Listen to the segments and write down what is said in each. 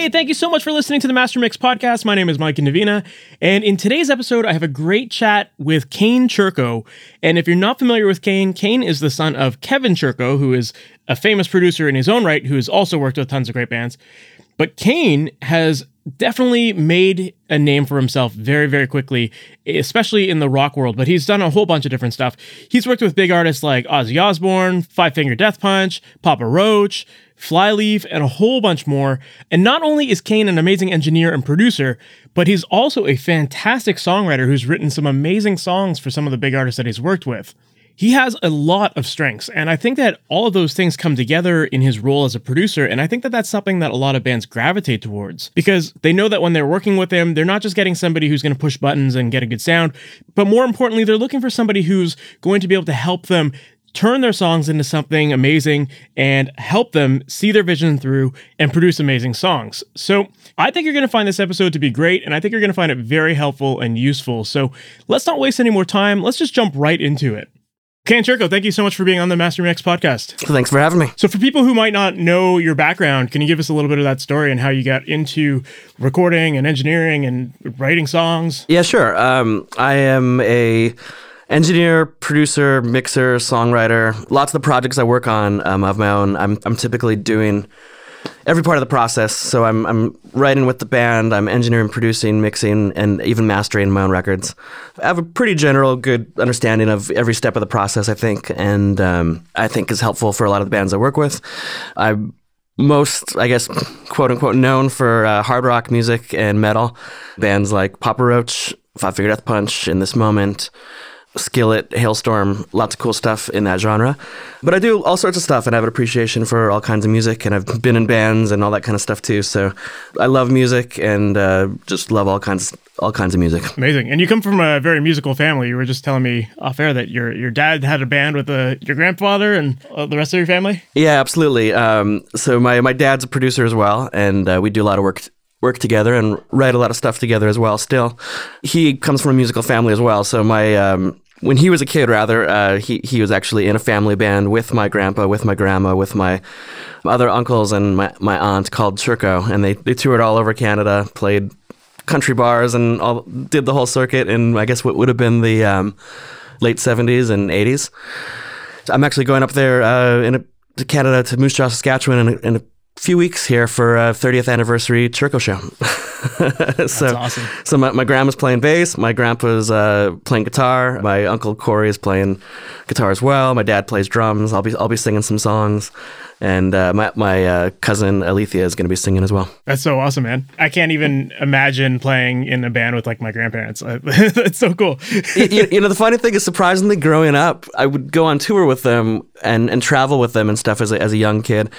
Hey, thank you so much for listening to the Master Mix podcast. My name is Mike Indovina, and in today's episode, I have a great chat with Kane Churko. And if you're not familiar with Kane, Kane is the son of Kevin Churko, who is a famous producer in his own right, who has also worked with tons of great bands. But Kane has definitely made a name for himself very, very quickly, especially in the rock world. But he's done a whole bunch of different stuff. He's worked with big artists like Ozzy Osbourne, Five Finger Death Punch, Papa Roach, Flyleaf, and a whole bunch more. And not only is Kane an amazing engineer and producer, but he's also a fantastic songwriter who's written some amazing songs for some of the big artists that he's worked with. He has a lot of strengths, and I think that all of those things come together in his role as a producer, and I think that that's something that a lot of bands gravitate towards because they know that when they're working with him, they're not just getting somebody who's going to push buttons and get a good sound, but more importantly, they're looking for somebody who's going to be able to help them turn their songs into something amazing and help them see their vision through and produce amazing songs. So, I think you're going to find this episode to be great, and I think you're going to find it very helpful and useful. So, let's not waste any more time. Let's just jump right into it. Kane Churko, thank you so much for being on the Master Mix podcast. Thanks for having me. So, for people who might not know your background, can you give us a little bit of that story and how you got into recording and engineering and writing songs? Yeah, sure. Um, I am a engineer, producer, mixer, songwriter. Lots of the projects I work on um, of my own, I'm, I'm typically doing every part of the process. So I'm, I'm writing with the band, I'm engineering, producing, mixing, and even mastering my own records. I have a pretty general, good understanding of every step of the process, I think, and um, I think is helpful for a lot of the bands I work with. I'm most, I guess, quote unquote, known for uh, hard rock music and metal. Bands like Papa Roach, Five Finger Death Punch, In This Moment, Skillet, Halestorm, lots of cool stuff in that genre. But I do all sorts of stuff and I have an appreciation for all kinds of music and I've been in bands and all that kind of stuff too. So I love music and uh, just love all kinds all kinds of music. Amazing. And you come from a very musical family. You were just telling me off air that your your dad had a band with uh, your grandfather and uh, the rest of your family? Yeah, absolutely. Um, so my, my dad's a producer as well and uh, we do a lot of work work together and write a lot of stuff together as well. Still, he comes from a musical family as well. So my um, when he was a kid, rather, uh, he he was actually in a family band with my grandpa, with my grandma, with my other uncles and my, my aunt called Churko, and they they toured all over Canada, played country bars and all did the whole circuit in I guess what would have been the um, late seventies and eighties. I'm actually going up there uh, in a, to Canada to Moose Jaw, Saskatchewan in a, in a few weeks here for a 30th anniversary Churko show. so, awesome. So my, my grandma's playing bass, my grandpa's uh, playing guitar, my uncle Corey is playing guitar as well. My dad plays drums. I'll be I'll be singing some songs and uh, my my uh, cousin Alethea is going to be singing as well. That's so awesome, man! I can't even imagine playing in a band with like my grandparents. That's so cool. you, you, know, the funny thing is, surprisingly, growing up, I would go on tour with them and and travel with them and stuff as a, as a young kid,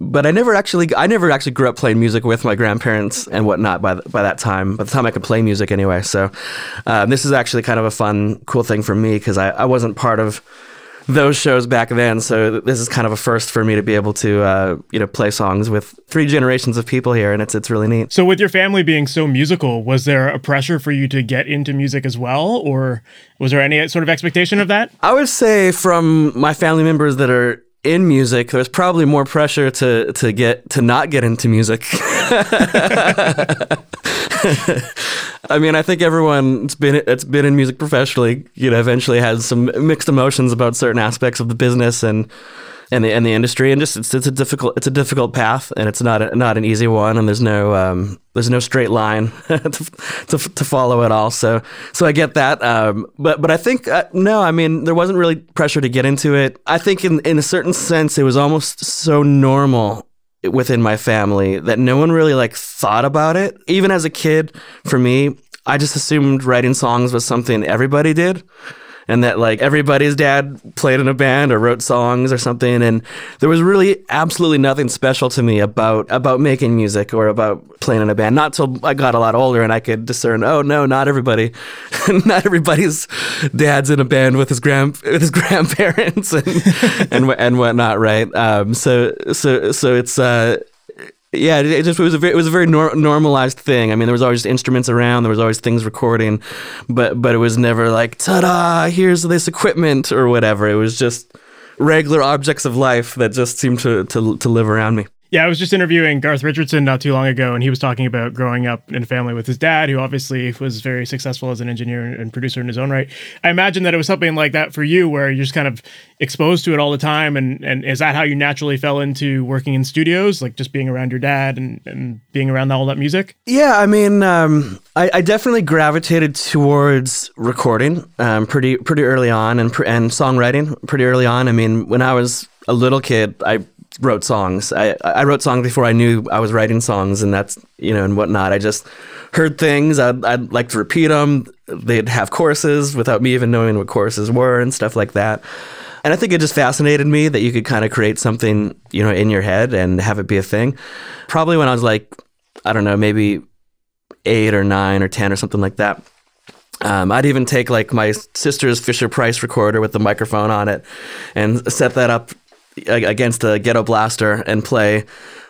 but I never actually I never actually grew up playing music with my grandparents and whatnot by by that time. By the time I could play music anyway, so um, this is actually kind of a fun, cool thing for me because I, I wasn't part of those shows back then. So this is kind of a first for me to be able to, uh, you know, play songs with three generations of people here, and it's it's really neat. So with your family being so musical, was there a pressure for you to get into music as well, or was there any sort of expectation of that? I would say from my family members that are in music, there's probably more pressure to to get to not get into music. I mean, I think everyone's been it's been in music professionally, you know, eventually has some mixed emotions about certain aspects of the business and and the and the industry, and just it's, it's a difficult it's a difficult path, and it's not a, not an easy one, and there's no um, there's no straight line to, to, to follow at all. So so I get that, um, but but I think uh, no, I mean there wasn't really pressure to get into it. I think in in a certain sense it was almost so normal within my family that no one really like thought about it. Even as a kid, for me, I just assumed writing songs was something everybody did. And that like everybody's dad played in a band or wrote songs or something. And there was really absolutely nothing special to me about about making music or about playing in a band. Not till I got a lot older and I could discern. Oh no, not everybody, not everybody's dad's in a band with his grand with his grandparents and and and whatnot, right? Um, so so so it's. Uh, yeah, it just it was a very, it was a very nor- normalized thing. I mean, there was always instruments around, there was always things recording, but but it was never like ta-da, here's this equipment or whatever. It was just regular objects of life that just seemed to to, to live around me. Yeah, I was just interviewing Garth Richardson not too long ago, and he was talking about growing up in a family with his dad, who obviously was very successful as an engineer and producer in his own right. I imagine that it was something like that for you, where you're just kind of exposed to it all the time. And, and is that how you naturally fell into working in studios, like just being around your dad and, and being around all that music? Yeah, I mean, um, I, I, definitely gravitated towards recording um, pretty pretty early on, and and songwriting pretty early on. I mean, when I was a little kid, I wrote songs. I I wrote songs before I knew I was writing songs, and that's you know and whatnot. I just heard things. I'd I'd like to repeat them. They'd have choruses without me even knowing what choruses were and stuff like that. And I think it just fascinated me that you could kind of create something you know in your head and have it be a thing. Probably when I was like I don't know maybe eight or nine or ten or something like that. Um, I'd even take like my sister's Fisher Price recorder with the microphone on it and set that up against a ghetto blaster and play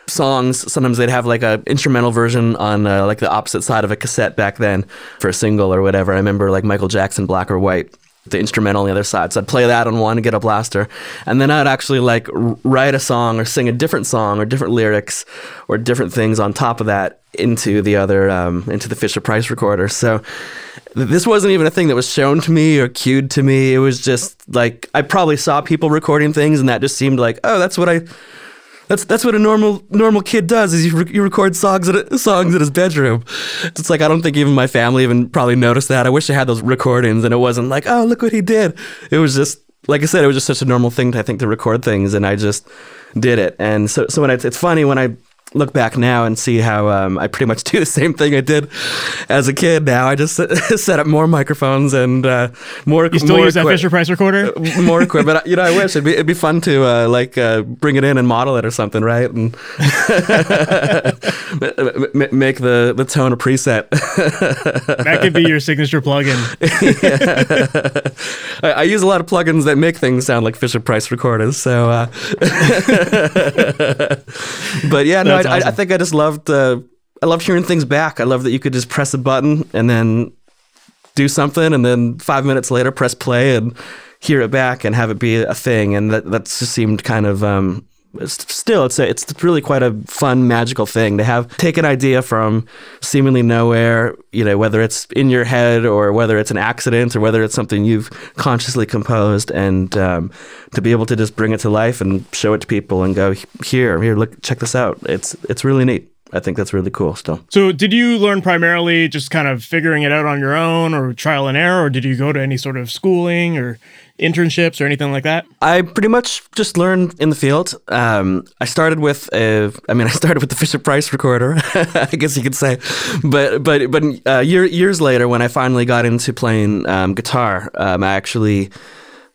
songs. Sometimes they'd have like a instrumental version on uh, like the opposite side of a cassette back then for a single or whatever. I remember like Michael Jackson, Black or White. The instrumental on the other side. So I'd play that on one and get a blaster. And then I'd actually like write a song or sing a different song or different lyrics or different things on top of that into the other, um, into the Fisher Price recorder. So this wasn't even a thing that was shown to me or cued to me. It was just like I probably saw people recording things, and that just seemed like, oh, that's what I. That's that's what a normal normal kid does is you, re- you record songs at songs in his bedroom. It's like I don't think even my family even probably noticed that. I wish I had those recordings and it wasn't like oh look what he did. It was just like I said, it was just such a normal thing to, I think to record things, and I just did it. And so so when I, it's funny when I look back now and see how um, I pretty much do the same thing I did as a kid. Now I just set up more microphones and uh, more. You still more use that Fisher Price recorder? Uh, more equipment. you know, I wish it'd be it'd be fun to uh, like uh, bring it in and model it or something, right? And make the the tone a preset. that could be your signature plugin. I, I, use a lot of plugins that make things sound like Fisher Price recorders. So, uh, but yeah, no, I, awesome. I, I, think I just loved uh, I loved hearing things back. I love that you could just press a button and then do something, and then five minutes later press play and hear it back and have it be a thing. And that that just seemed kind of um, still it's a, it's really quite a fun magical thing to have take an idea from seemingly nowhere you know whether it's in your head or whether it's an accident or whether it's something you've consciously composed and um, to be able to just bring it to life and show it to people and go here here look check this out it's it's really neat I think that's really cool still. So, did you learn primarily just kind of figuring it out on your own or trial and error, or did you go to any sort of schooling or internships or anything like that? I pretty much just learned in the field. Um, I started with a, I mean, I started with the Fisher Price recorder, I guess you could say, but but but uh, year, years later, when I finally got into playing um, guitar, um, I actually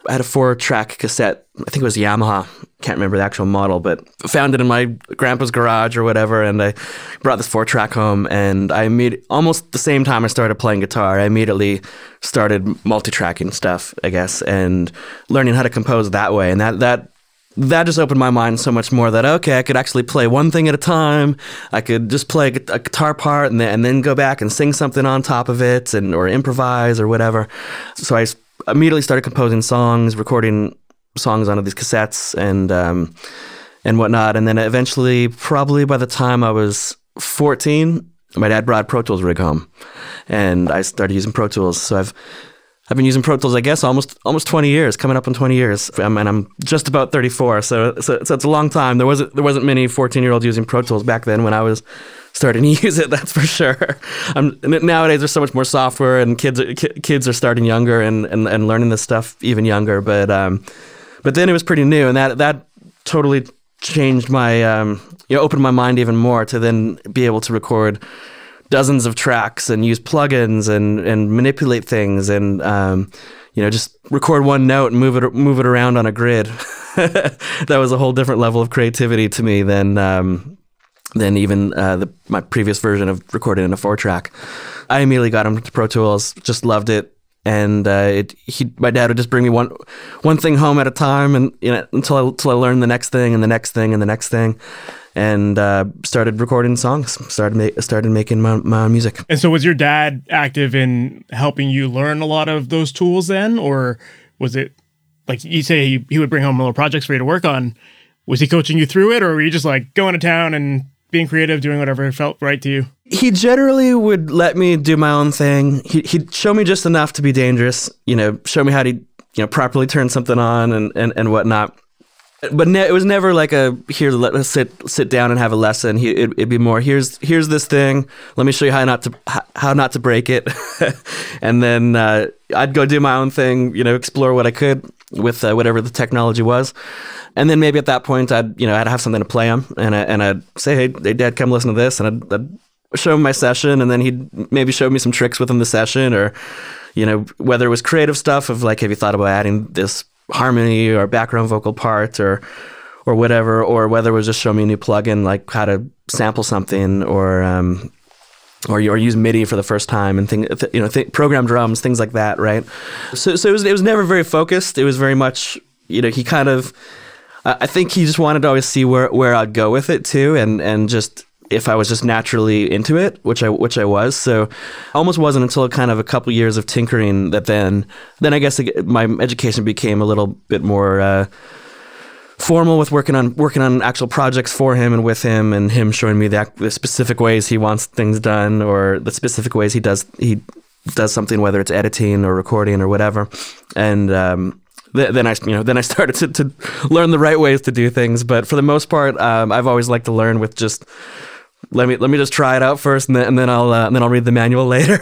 I had a four track cassette. I think it was Yamaha. Can't remember the actual model, but found it in my grandpa's garage or whatever. And I brought this four track home. And I made almost the same time I started playing guitar, I immediately started multi tracking stuff, I guess, and learning how to compose that way. And that, that, that just opened my mind so much more that okay, I could actually play one thing at a time. I could just play a guitar part and then, and then go back and sing something on top of it, and or improvise or whatever. So I immediately started composing songs, recording songs onto these cassettes and um, and whatnot. And then eventually, probably by the time I was 14, my dad brought Pro Tools rig home, and I started using Pro Tools. So I've I've been using Pro Tools, I guess, almost almost 20 years, coming up on 20 years, and I'm just about 34. So, so, so it's a long time. There wasn't there wasn't many 14 year olds using Pro Tools back then when I was starting to use it. That's for sure. Nowadays, there's so much more software, and kids kids are starting younger and, and, and learning this stuff even younger. But um, but then it was pretty new, and that that totally changed my um, you know opened my mind even more to then be able to record dozens of tracks and use plugins and and manipulate things and um, you know, just record one note and move it move it around on a grid. that was a whole different level of creativity to me than um, than even uh, the, my previous version of recording in a four track. I immediately got him to Pro Tools, just loved it, and uh, it, he, my dad would just bring me one one thing home at a time, and you know, until I, until I learned the next thing and the next thing and the next thing, and uh, started recording songs. Started ma- started making my, my music. And so, was your dad active in helping you learn a lot of those tools then, or was it like you say he, he would bring home little projects for you to work on? Was he coaching you through it, or were you just like going to town and being creative, doing whatever felt right to you? He generally would let me do my own thing. He, he'd show me just enough to be dangerous, you know, show me how to, you know, properly turn something on and, and, and whatnot. But ne- it was never like a here let's sit sit down and have a lesson. He, it, would be more here's here's this thing. Let me show you how not to how not to break it. And then uh, i'd go do my own thing you know explore what i could with uh, whatever the technology was. And then maybe at that point i'd you know i'd have something to play him and, I, and i'd say hey, dad come listen to this. And I'd, I'd show him my session and then he'd maybe show me some tricks within the session or you know whether it was creative stuff of like have you thought about adding this harmony or background vocal part or or whatever, or whether it was just show me a new plugin like how to sample something or um, or or use MIDI for the first time and thing you know th- program drums things like that, right? So so it was it was never very focused. It was very much you know he kind of I think he just wanted to always see where where I'd go with it too, and and just if I was just naturally into it, which I which I was. So almost wasn't until kind of a couple years of tinkering that then then I guess my education became a little bit more uh, formal with working on working on actual projects for him and with him, and him showing me the, the specific ways he wants things done or the specific ways he does he does something, whether it's editing or recording or whatever, and. Um, then I, you know, then I started to, to learn the right ways to do things. But for the most part, um, I've always liked to learn with just let me let me just try it out first, and then, and then I'll uh, and then I'll read the manual later.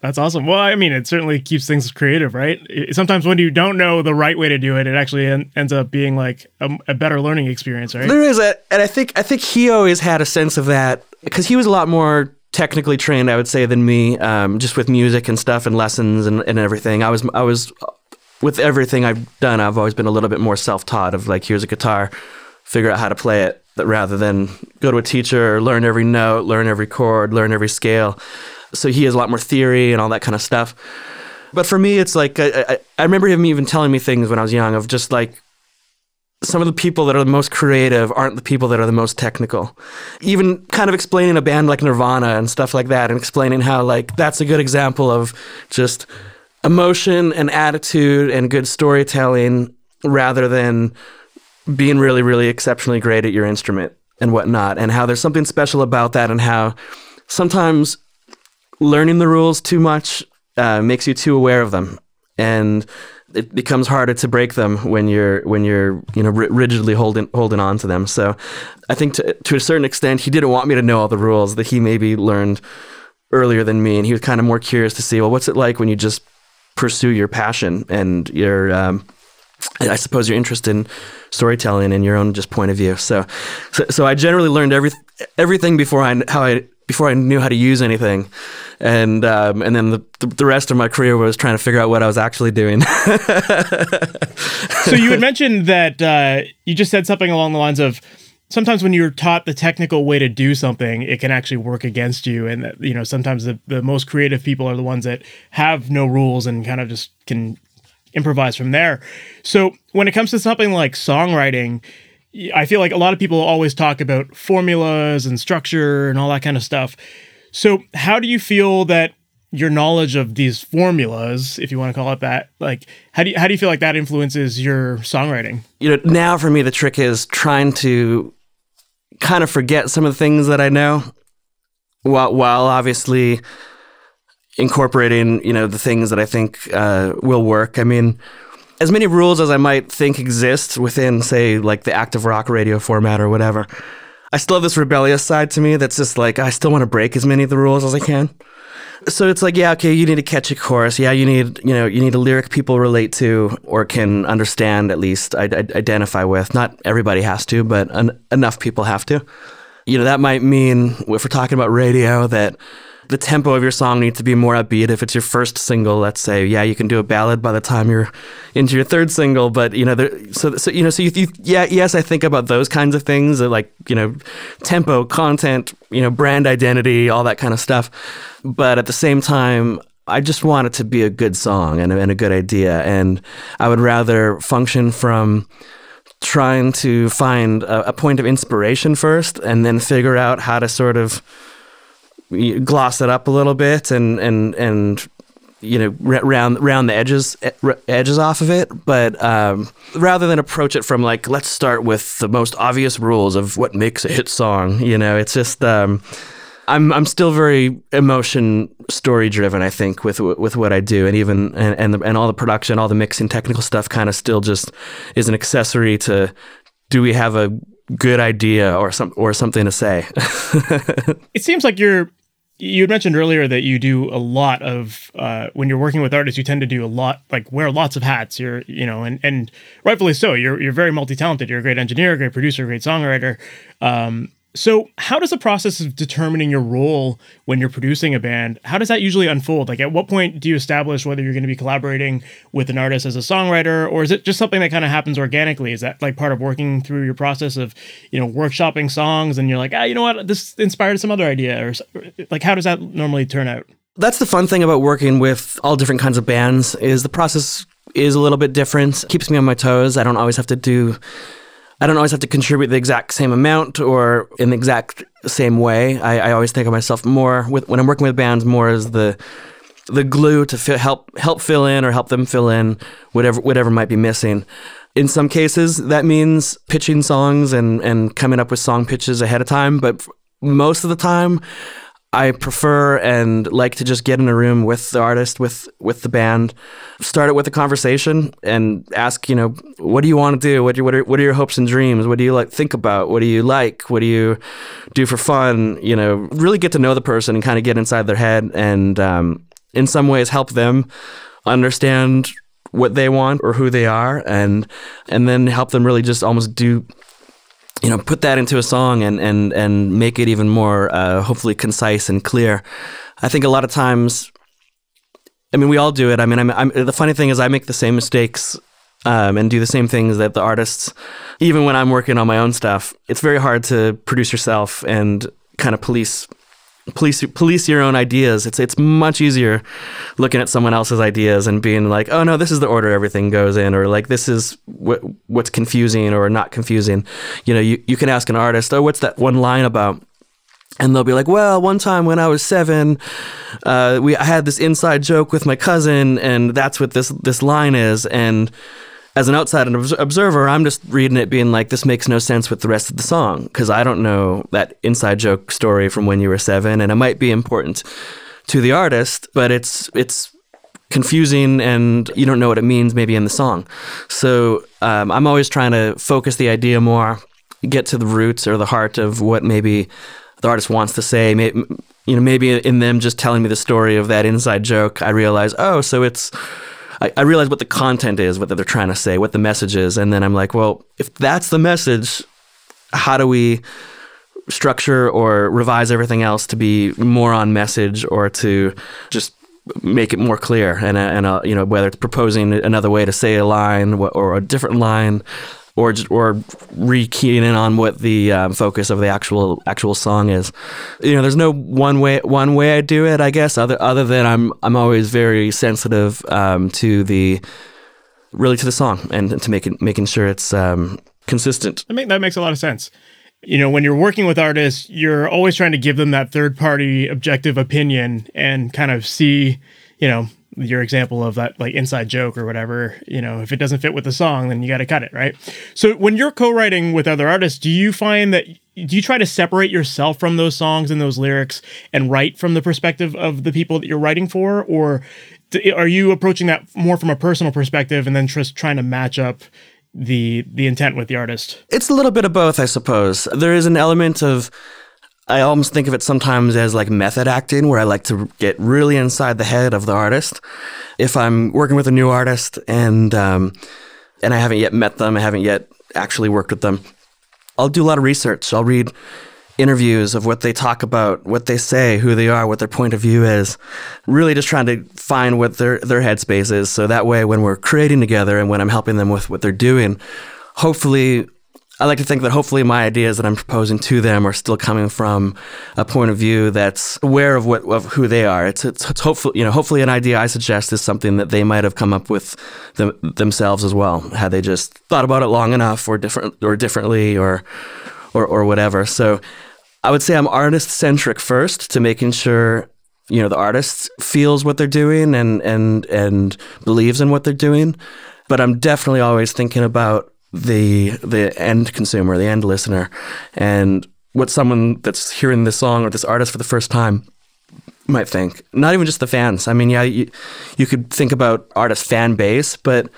That's awesome. Well, I mean, it certainly keeps things creative, right? Sometimes when you don't know the right way to do it, it actually en- ends up being like a, a, better learning experience, right? There is, a, and I think I think he always had a sense of that because he was a lot more technically trained, I would say, than me, um, just with music and stuff and lessons and, and everything. I was I was with everything I've done, I've always been a little bit more self taught. Of like, here's a guitar, figure out how to play it rather than go to a teacher, learn every note, learn every chord, learn every scale. So he has a lot more theory and all that kind of stuff. But for me, it's like I, I, I remember him even telling me things when I was young of just like some of the people that are the most creative aren't the people that are the most technical. Even kind of explaining a band like Nirvana and stuff like that, and explaining how like that's a good example of just emotion and attitude and good storytelling rather than being really, really exceptionally great at your instrument and whatnot, and how there's something special about that, and how sometimes learning the rules too much uh, makes you too aware of them, and it becomes harder to break them when you're when you're you know rigidly holding holding on to them. So, I think to to a certain extent, he didn't want me to know all the rules that he maybe learned earlier than me, and he was kind of more curious to see, well, what's it like when you just pursue your passion and your um, I suppose your interest in storytelling and your own just point of view. So, so, so I generally learned every, everything before I how I before I knew how to use anything, and um, and then the, the rest of my career was trying to figure out what I was actually doing. so you had mentioned that uh, you just said something along the lines of sometimes when you're taught the technical way to do something, it can actually work against you. And that, you know, sometimes the, the most creative people are the ones that have no rules and kind of just can improvise from there. So when it comes to something like songwriting, I feel like a lot of people always talk about formulas and structure and all that kind of stuff. So how do you feel that your knowledge of these formulas, if you want to call it that, like how do you, how do you feel like that influences your songwriting? You know, now for me the trick is trying to kind of forget some of the things that I know while while obviously incorporating, you know, the things that I think uh, will work. I mean, as many rules as I might think exist within, say, like the active rock radio format or whatever, I still have this rebellious side to me that's just like I still want to break as many of the rules as I can. So it's like, yeah, okay, you need a catchy chorus. Yeah, you need, you know, you need a lyric people relate to or can understand at least, I identify with. Not everybody has to, but en- enough people have to. You know, that might mean if we're talking about radio that the tempo of your song needs to be more upbeat. If it's your first single, let's say, yeah, you can do a ballad by the time you're into your third single. But you know, there, so so you know, so you, you, yeah, yes, I think about those kinds of things, uh, like you know, tempo, content, you know, brand identity, all that kind of stuff. But at the same time, I just want it to be a good song and, and a good idea, and I would rather function from trying to find a, a point of inspiration first, and then figure out how to sort of gloss it up a little bit and and and you know round round the edges edges off of it. But um, rather than approach it from like let's start with the most obvious rules of what makes a hit song you know it's just um, I'm I'm still very emotion story driven I think with with what I do. And even and and, the, and all the production all the mixing technical stuff kind of still just is an accessory to do we have a good idea or some or something to say? It seems like you're you had mentioned earlier that you do a lot of uh, when you're working with artists you tend to do a lot like wear lots of hats. You're you know and and rightfully so. You're you're very multi-talented. You're a great engineer great producer great songwriter. Um, so, how does the process of determining your role when you're producing a band, how does that usually unfold? Like at what point do you establish whether you're going to be collaborating with an artist as a songwriter or is it just something that kind of happens organically? Is that like part of working through your process of, you know, workshopping songs and you're like, "Ah, you know what? This inspired some other idea." Or like how does that normally turn out? That's the fun thing about working with all different kinds of bands is the process is a little bit different. Keeps me on my toes. I don't always have to do I don't always have to contribute the exact same amount or in the exact same way. I, I always think of myself more with when I'm working with bands more as the the glue to fi- help help fill in or help them fill in whatever whatever might be missing. In some cases, that means pitching songs and and coming up with song pitches ahead of time. But most of the time, I prefer and like to just get in a room with the artist, with with the band, start it with a conversation, and ask, you know, what do you want to do? What do, what are what are your hopes and dreams? What do you like think about? What do you like? What do you do for fun? You know, really get to know the person and kind of get inside their head, and um, in some ways help them understand what they want or who they are, and and then help them really just almost do you know, put that into a song and and and make it even more uh, hopefully concise and clear. I think a lot of times, I mean, we all do it. I mean, I'm, I'm the funny thing is I make the same mistakes um, and do the same things that the artists, even when I'm working on my own stuff. It's very hard to produce yourself and kind of police police police your own ideas. It's it's much easier looking at someone else's ideas and being like, oh no, this is the order everything goes in, or like this is what what's confusing or not confusing. You know, you, you can ask an artist, oh, what's that one line about? And they'll be like, "Well, one time when I was seven, uh, we I had this inside joke with my cousin, and that's what this this line is." And as an outside observer, I'm just reading it being like, this makes no sense with the rest of the song because I don't know that inside joke story from when you were seven, and it might be important to the artist, but it's it's confusing and you don't know what it means maybe in the song. So um, I'm always trying to focus the idea more, get to the roots or the heart of what maybe the artist wants to say. Maybe, you know, maybe in them just telling me the story of that inside joke, I realize, oh, so it's I, I realize what the content is, what they're trying to say, what the message is, and then I'm like, well, if that's the message, how do we structure or revise everything else to be more on message or to just make it more clear? And, and uh, you know whether it's proposing another way to say a line or a different line or or rekeying in on what the um, focus of the actual actual song is. You know, there's no one way one way I do it. I guess other other than I'm I'm always very sensitive um, to the really to the song and to making making sure it's um, consistent. That, make, that makes a lot of sense. You know, when you're working with artists, you're always trying to give them that third party objective opinion and kind of see, you know, your example of that like inside joke or whatever, you know, if it doesn't fit with the song, then you got to cut it, right? So when you're co-writing with other artists, do you find that do you try to separate yourself from those songs and those lyrics and write from the perspective of the people that you're writing for or are you approaching that more from a personal perspective and then just trying to match up the the intent with the artist? It's a little bit of both, I suppose. There is an element of I almost think of it sometimes as like method acting, where I like to get really inside the head of the artist. If I'm working with a new artist and um, and I haven't yet met them, I haven't yet actually worked with them, I'll do a lot of research. I'll read interviews of what they talk about, what they say, who they are, what their point of view is. Really just trying to find what their their headspace is so that way when we're creating together and when I'm helping them with what they're doing, hopefully I like to think that hopefully my ideas that I'm proposing to them are still coming from a point of view that's aware of what of who they are. It's it's, it's hopefully you know hopefully an idea I suggest is something that they might have come up with them, themselves as well had they just thought about it long enough or different or differently or or or whatever. So I would say I'm artist centric first to making sure you know the artist feels what they're doing and and and believes in what they're doing. But I'm definitely always thinking about the the end consumer, the end listener, and what someone that's hearing this song or this artist for the first time might think. Not even just the fans. I mean, yeah, you, you could think about artist fan base, but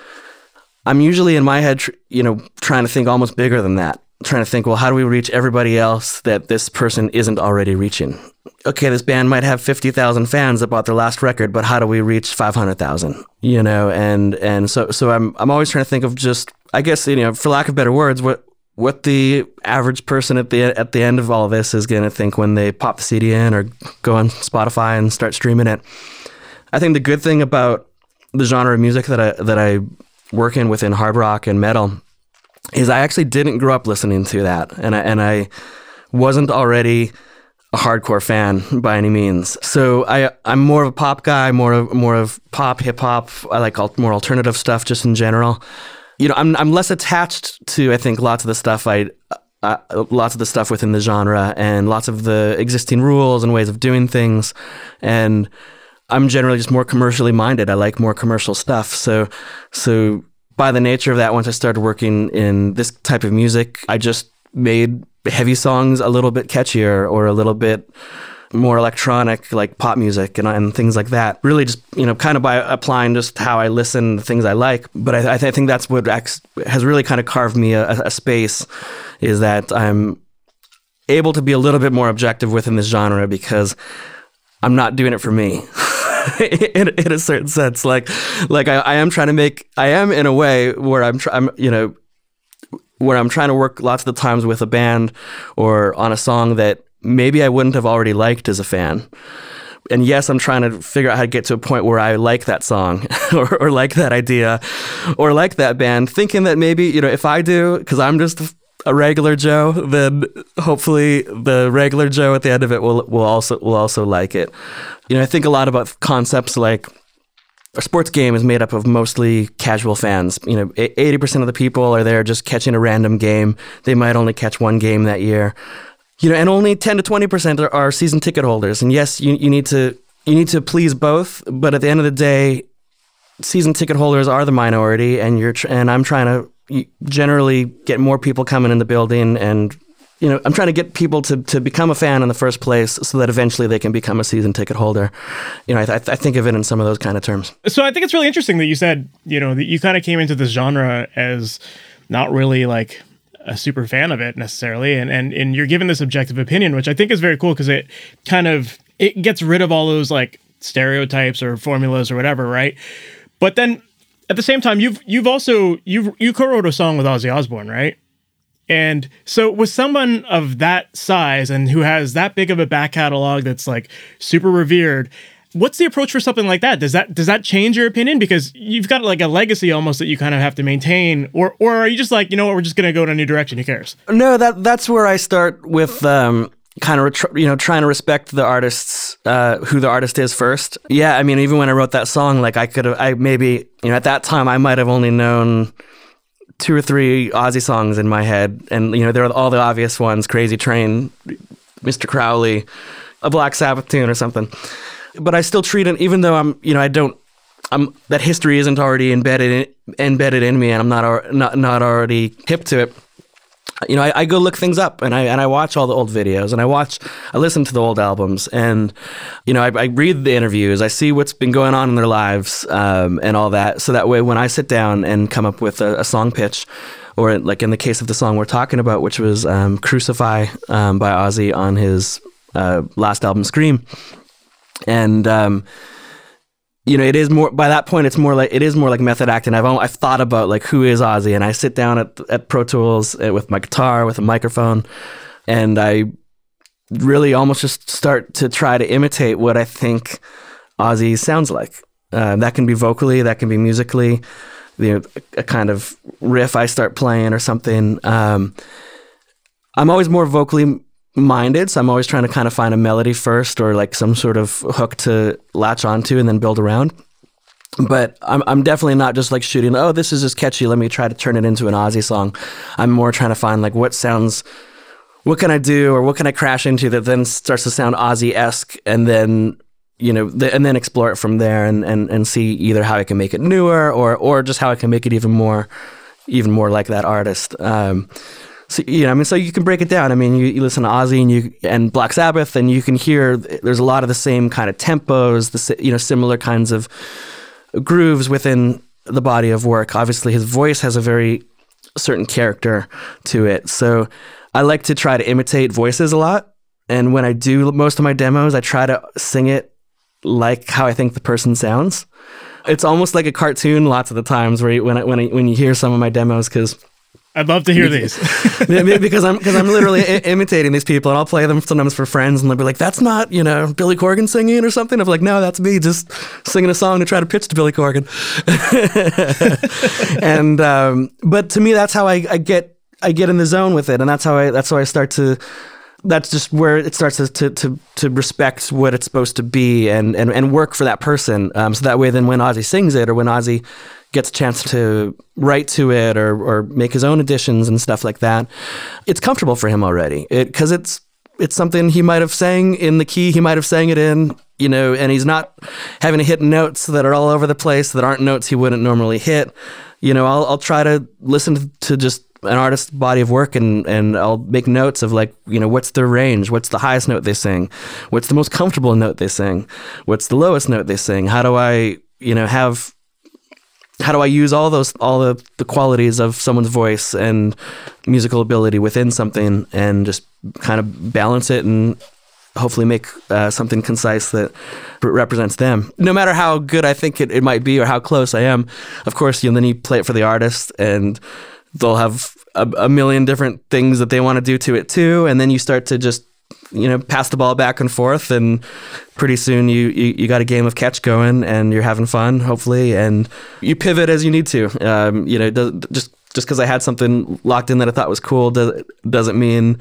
I'm usually in my head, you know, trying to think almost bigger than that. Trying to think, well, how do we reach everybody else that this person isn't already reaching? Okay, this band might have 50,000 fans that bought their last record, but how do we reach 500,000? You know, and and so so I'm I'm always trying to think of just I guess you know, for lack of better words, what what the average person at the at the end of all of this is going to think when they pop the CD in or go on Spotify and start streaming it. I think the good thing about the genre of music that I that I work in within hard rock and metal is I actually didn't grow up listening to that, and I and I wasn't already a hardcore fan by any means. So I I'm more of a pop guy, more of more of pop, hip hop. I like more alternative stuff just in general you know, I'm I'm less attached to I think lots of the stuff I uh, lots of the stuff within the genre and lots of the existing rules and ways of doing things and I'm generally just more commercially minded. I like more commercial stuff. So so by the nature of that once I started working in this type of music, I just made heavy songs a little bit catchier or a little bit more electronic, like pop music and, and things like that. Really, just you know, kind of by applying just how I listen, the things I like. But I, I, th- I think that's what has really kind of carved me a, a space, is that I'm able to be a little bit more objective within this genre because I'm not doing it for me. in, in, a certain sense, like, like I, I, am trying to make, I am in a way where I'm, tr- I'm, you know, where I'm trying to work lots of the times with a band or on a song that maybe I wouldn't have already liked as a fan. And yes, I'm trying to figure out how to get to a point where I like that song or, or like that idea or like that band, thinking that maybe, you know, if I do, because I'm just a regular Joe, then hopefully the regular Joe at the end of it will will also will also like it. You know, I think a lot about concepts like a sports game is made up of mostly casual fans. You know, 80% of the people are there just catching a random game. They might only catch one game that year you know, and only 10 to 20% are, are season ticket holders. And yes, you, you need to you need to please both, but at the end of the day, season ticket holders are the minority, and you're tr- and I'm trying to generally get more people coming in the building, and you know, I'm trying to get people to to become a fan in the first place, so that eventually they can become a season ticket holder. You know, I, th- I think of it in some of those kind of terms. So I think it's really interesting that you said, you know, that you kind of came into this genre as not really like a super fan of it necessarily and and and you're given this objective opinion which i think is very cool because it kind of it gets rid of all those like stereotypes or formulas or whatever right but then at the same time you've you've also you you co-wrote a song with ozzy osbourne right and so with someone of that size and who has that big of a back catalog that's like super revered what's the approach for something like that? Does that does that change your opinion because you've got like a legacy almost that you kind of have to maintain, or or are you just like you know what we're just gonna go in a new direction? Who cares? No, that that's where I start with. Um, kind of you know trying to respect the artists uh, who the artist is first yeah i mean even when i wrote that song like i could have i maybe you know at that time i might have only known two or three Ozzy songs in my head and you know there are all the obvious ones crazy train mr crowley a black sabbath tune or something but I still treat it, even though I'm, you know, I don't, I'm that history isn't already embedded in, embedded in me, and I'm not not not already hip to it. You know, I, I, go look things up, and I and I watch all the old videos, and I watch, I listen to the old albums, and you know, I, I read the interviews, I see what's been going on in their lives, um, and all that. So that way, when I sit down and come up with a, a song pitch, or like in the case of the song we're talking about, which was um, "Crucify" um, by Ozzy on his uh, last album, Scream and um, you know, it is more by that point. It's more like it is more like method acting. I've I've thought about like who is Ozzy, and I sit down at at Pro Tools uh, with my guitar with a microphone, and I really almost just start to try to imitate what I think Ozzy sounds like. Uh, that can be vocally, that can be musically, you know, a, a kind of riff I start playing or something. Um, I'm always more vocally minded, so I'm always trying to kind of find a melody first or like some sort of hook to latch onto and then build around. But I'm I'm definitely not just like shooting. Oh, this is just catchy. Let me try to turn it into an Ozzy song. I'm more trying to find like what sounds what can I do or what can I crash into that then starts to sound Ozzy esque and then you know and then explore it from there and, and and see either how I can make it newer or or just how I can make it even more even more like that artist. Um, so you know, I mean, so you can break it down. I mean, you, you listen to Ozzy and you and Black Sabbath, and you can hear there's a lot of the same kind of tempos, the you know similar kinds of grooves within the body of work. Obviously, his voice has a very certain character to it. So I like to try to imitate voices a lot. And when I do most of my demos, I try to sing it like how I think the person sounds. It's almost like a cartoon lots of the times where you, when I, when I, when you hear some of my demos because I'd love to hear these. because I'm because I'm literally I- imitating these people, and I'll play them sometimes for friends, and they'll be like, "That's not you know Billy Corgan singing or something." I'm like, "No, that's me just singing a song to try to pitch to Billy Corgan." and um, but to me, that's how I, I get I get in the zone with it, and that's how I that's how I start to. That's just where it starts to, to, to, to respect what it's supposed to be and, and, and work for that person. Um, so that way, then when Ozzy sings it or when Ozzy gets a chance to write to it or, or make his own additions and stuff like that, it's comfortable for him already. Because it, it's it's something he might have sang in the key he might have sang it in, you know, and he's not having to hit notes that are all over the place that aren't notes he wouldn't normally hit. You know, I'll I'll try to listen to just an artist's body of work and and I'll make notes of like you know what's their range what's the highest note they sing what's the most comfortable note they sing what's the lowest note they sing how do I you know have how do I use all those all the, the qualities of someone's voice and musical ability within something and just kind of balance it and hopefully make uh, something concise that represents them. No matter how good I think it, it might be or how close I am of course you know, then you play it for the artist and they'll have a, a million different things that they want to do to it too. And then you start to just you know pass the ball back and forth and pretty soon you, you, you got a game of catch going and you're having fun hopefully and you pivot as you need to um, you know just just because I had something locked in that I thought was cool does, doesn't mean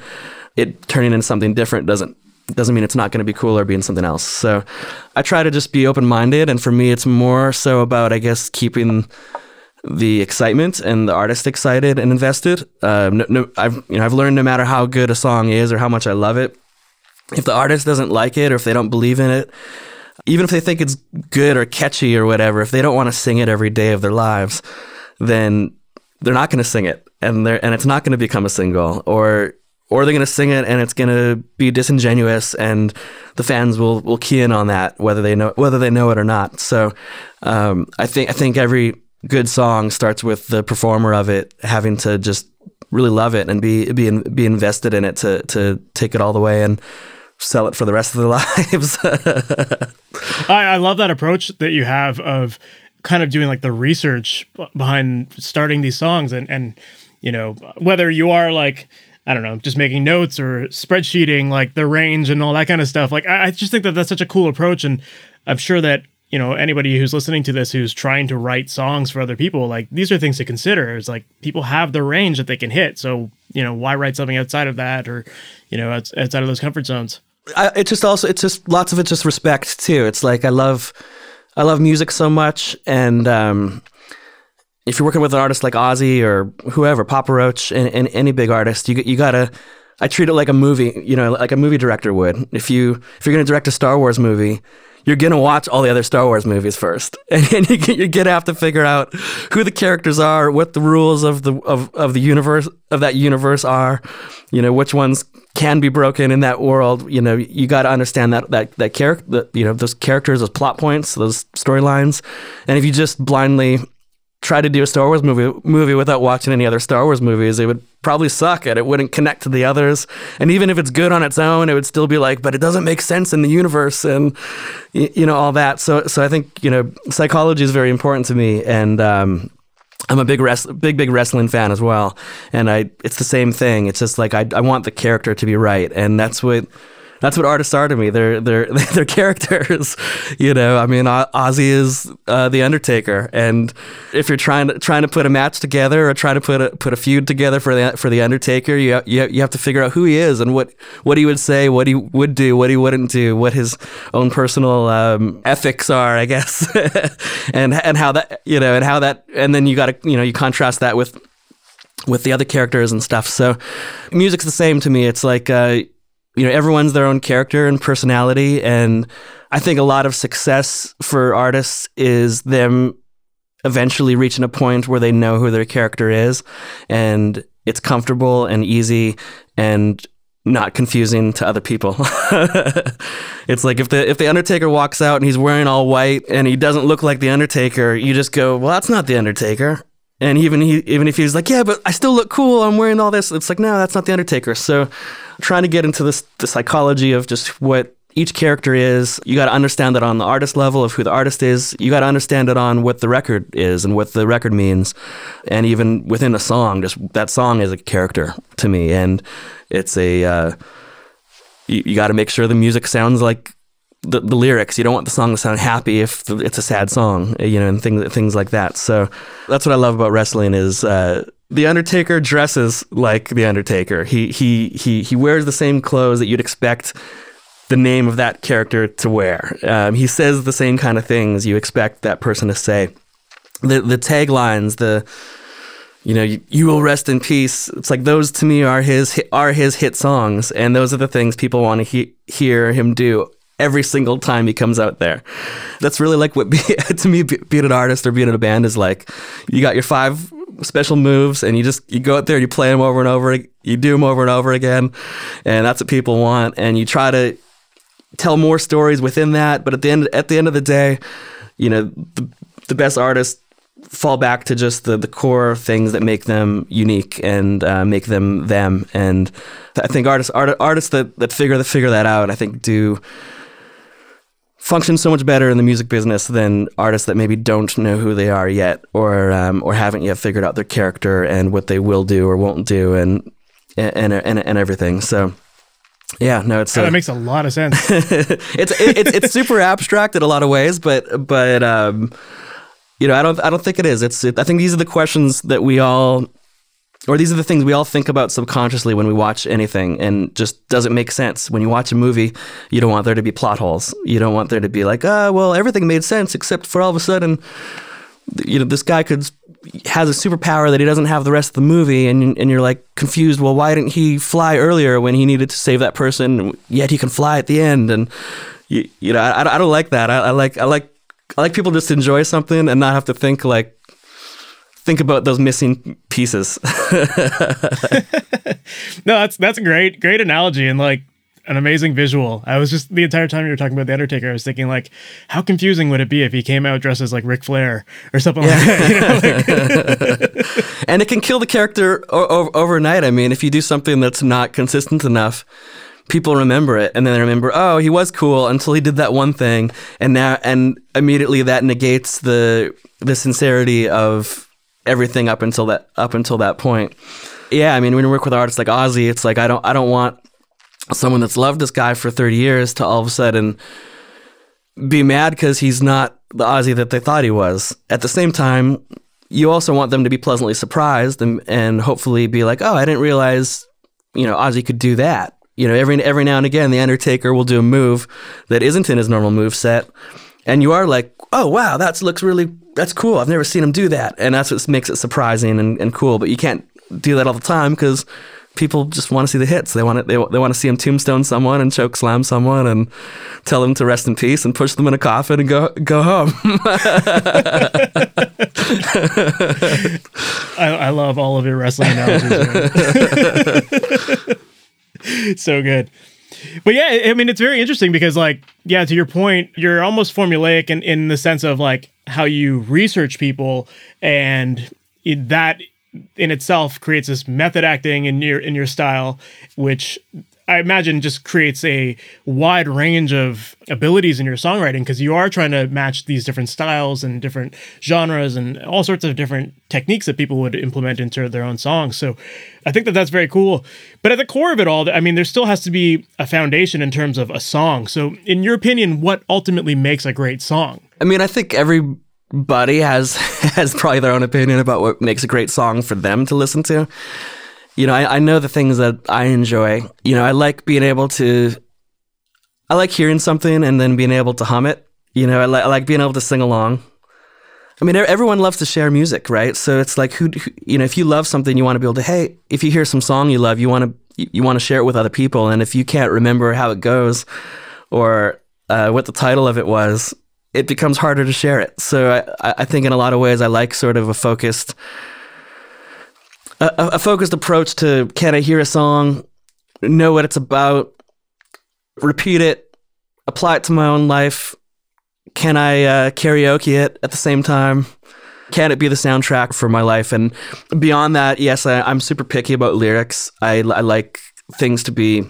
it turning into something different doesn't doesn't mean it's not going to be cool or being something else so I try to just be open minded and for me it's more so about I guess keeping the excitement and the artist excited and invested. Uh, no, no, I've you know I've learned no matter how good a song is or how much I love it, if the artist doesn't like it or if they don't believe in it, even if they think it's good or catchy or whatever, if they don't want to sing it every day of their lives, then they're not going to sing it, and they're and it's not going to become a single or. Or they're going to sing it and it's going to be disingenuous, and the fans will, will key in on that whether they know whether they know it or not. So, um, I think I think every good song starts with the performer of it having to just really love it and be be be invested in it to to take it all the way and sell it for the rest of their lives. I, I love that approach that you have of kind of doing like the research behind starting these songs and and you know whether you are like I don't know, just making notes or spreadsheeting like the range and all that kind of stuff. Like I, I just think that that's such a cool approach, and I'm sure that you know anybody who's listening to this who's trying to write songs for other people like these are things to consider it's like people have the range that they can hit so you know why write something outside of that or you know outside of those comfort zones I, it just also it's just lots of it just respect too it's like i love i love music so much and um if you're working with an artist like Ozzy or whoever, Papa Roach, and, and any big artist, you you gotta. I treat it like a movie, you know, like a movie director would. If you if you're gonna direct a Star Wars movie, you're gonna watch all the other Star Wars movies first, and, and you, you're gonna have to figure out who the characters are, what the rules of the of, of the universe of that universe are, you know, which ones can be broken in that world. You know, you got to understand that that that character, you know, those characters, those plot points, those storylines, and if you just blindly try to do a Star Wars movie movie without watching any other Star Wars movies, it would probably suck and it wouldn't connect to the others. And even if it's good on its own, it would still be like, but it doesn't make sense in the universe and you know all that. So so I think you know psychology is very important to me and. Um, I'm a big big big wrestling fan as well, and I it's the same thing. It's just like I I want the character to be right, and that's what that's what artists are to me. They're they're they're characters. You know, I mean, Ozzy is uh, the Undertaker, and if you're trying to trying to put a match together or trying to put a put a feud together for the for the Undertaker, you you you have to figure out who he is and what what he would say, what he would do, what he wouldn't do, what his own personal um, ethics are, I guess, and and how that you know, and how that, and then you got to you know you contrast that with with the other characters and stuff. So music's the same to me. It's like uh, you know everyone's their own character and personality, and I think a lot of success for artists is them eventually reaching a point where they know who their character is, and it's comfortable and easy and not confusing to other people. it's like if the if the Undertaker walks out and he's wearing all white and he doesn't look like the Undertaker, you just go, "Well, that's not the Undertaker." And even he, even if he's like, yeah, but I still look cool. I'm wearing all this. It's like, no, that's not the Undertaker. So, trying to get into this the psychology of just what each character is. You got to understand that on the artist level of who the artist is. You got to understand it on what the record is and what the record means, and even within a song, just that song is a character to me, and it's a. Uh, you, you got to make sure the music sounds like the, the lyrics. You don't want the song to sound happy if it's a sad song, you know, and things things like that. So that's what I love about wrestling is uh, the Undertaker dresses like the Undertaker. He he he he wears the same clothes that you'd expect the name of that character to wear. Um, he says the same kind of things you expect that person to say. The the taglines, the you know, you, you, will rest in peace. It's like those to me are his are his hit songs, and those are the things people want to he, hear him do every single time he comes out there. That's really like what, be, to me, being an artist or being in a band is like. You got your five special moves, and you just you go out there, you play them over and over, you do them over and over again, and that's what people want. And you try to tell more stories within that, but at the end at the end of the day, you know, the, the best artists fall back to just the, the core things that make them unique and uh, make them them. And I think artists art, artists that, that figure that figure that out, I think do function so much better in the music business than artists that maybe don't know who they are yet or um, or haven't yet figured out their character and what they will do or won't do and and and, and everything. So. Yeah, no, it's oh, that makes a lot of sense. it's it, it's it's super abstract in a lot of ways, but but um, you know, I don't I don't think it is. It's it, I think these are the questions that we all or these are the things we all think about subconsciously when we watch anything and just doesn't make sense. When you watch a movie, you don't want there to be plot holes. You don't want there to be like, ah, oh, well, everything made sense except for all of a sudden, you know, this guy could has a superpower that he doesn't have the rest of the movie, and and you're like confused. Well, why didn't he fly earlier when he needed to save that person? Yet he can fly at the end, and you, you know, I, I don't like that. I, I like I like I like people just enjoy something and not have to think like think about those missing pieces. no, that's that's a great great analogy and like an amazing visual. I was just the entire time you were talking about the Undertaker, I was thinking like, how confusing would it be if he came out dressed as like Ric Flair or something yeah. like that? You know, like and it can kill the character o- overnight. I mean, if you do something that's not consistent enough, people remember it, and then they remember, oh, he was cool until he did that one thing, and now and immediately that negates the the sincerity of everything up until that up until that point. Yeah, I mean, when you work with artists like Ozzy, it's like I don't I don't want someone that's loved this guy for 30 years to all of a sudden be mad because he's not the Ozzy that they thought he was. At the same time, you also want them to be pleasantly surprised and, and hopefully be like, oh, I didn't realize, you know, Ozzy could do that. You know, every every now and again, the Undertaker will do a move that isn't in his normal move set, and you are like, oh wow, that looks really that's cool. I've never seen him do that, and that's what makes it surprising and, and cool. But you can't do that all the time because people just want to see the hits. They want to, they, they want to see him tombstone someone and choke slam someone and tell them to rest in peace and push them in a coffin and go go home. I, I, love all of your wrestling analogies. so good. But yeah, I mean, it's very interesting because, like, yeah, to your point, you're almost formulaic in, in the sense of like how you research people, and that in itself creates this method acting in your in your style, which I, imagine just creates a wide range of abilities in your songwriting because you are trying to match these different styles and different genres and all sorts of different techniques that people would implement into their own songs. So I think that that's very cool. But at the core of it all, I mean, there still has to be a foundation in terms of a song. So, in your opinion, what ultimately makes a great song? I mean, I think everybody has has probably their own opinion about what makes a great song for them to listen to. You know, I, I know the things that I enjoy. You know, I like being able to, I like hearing something and then being able to hum it. You know, I, li- I like being able to sing along. I mean, everyone loves to share music, right? So it's like, who, who you know, if you love something, you want to be able to, hey, if you hear some song you love, you want to, you, you want to share it with other people. And if you can't remember how it goes or uh, what the title of it was, it becomes harder to share it. So I, I think in a lot of ways, I like sort of a focused, a, a focused approach to can I hear a song, know what it's about, repeat it, apply it to my own life. Can I uh, karaoke it at the same time? Can it be the soundtrack for my life? And beyond that, yes, I, I'm super picky about lyrics. I, I like things to be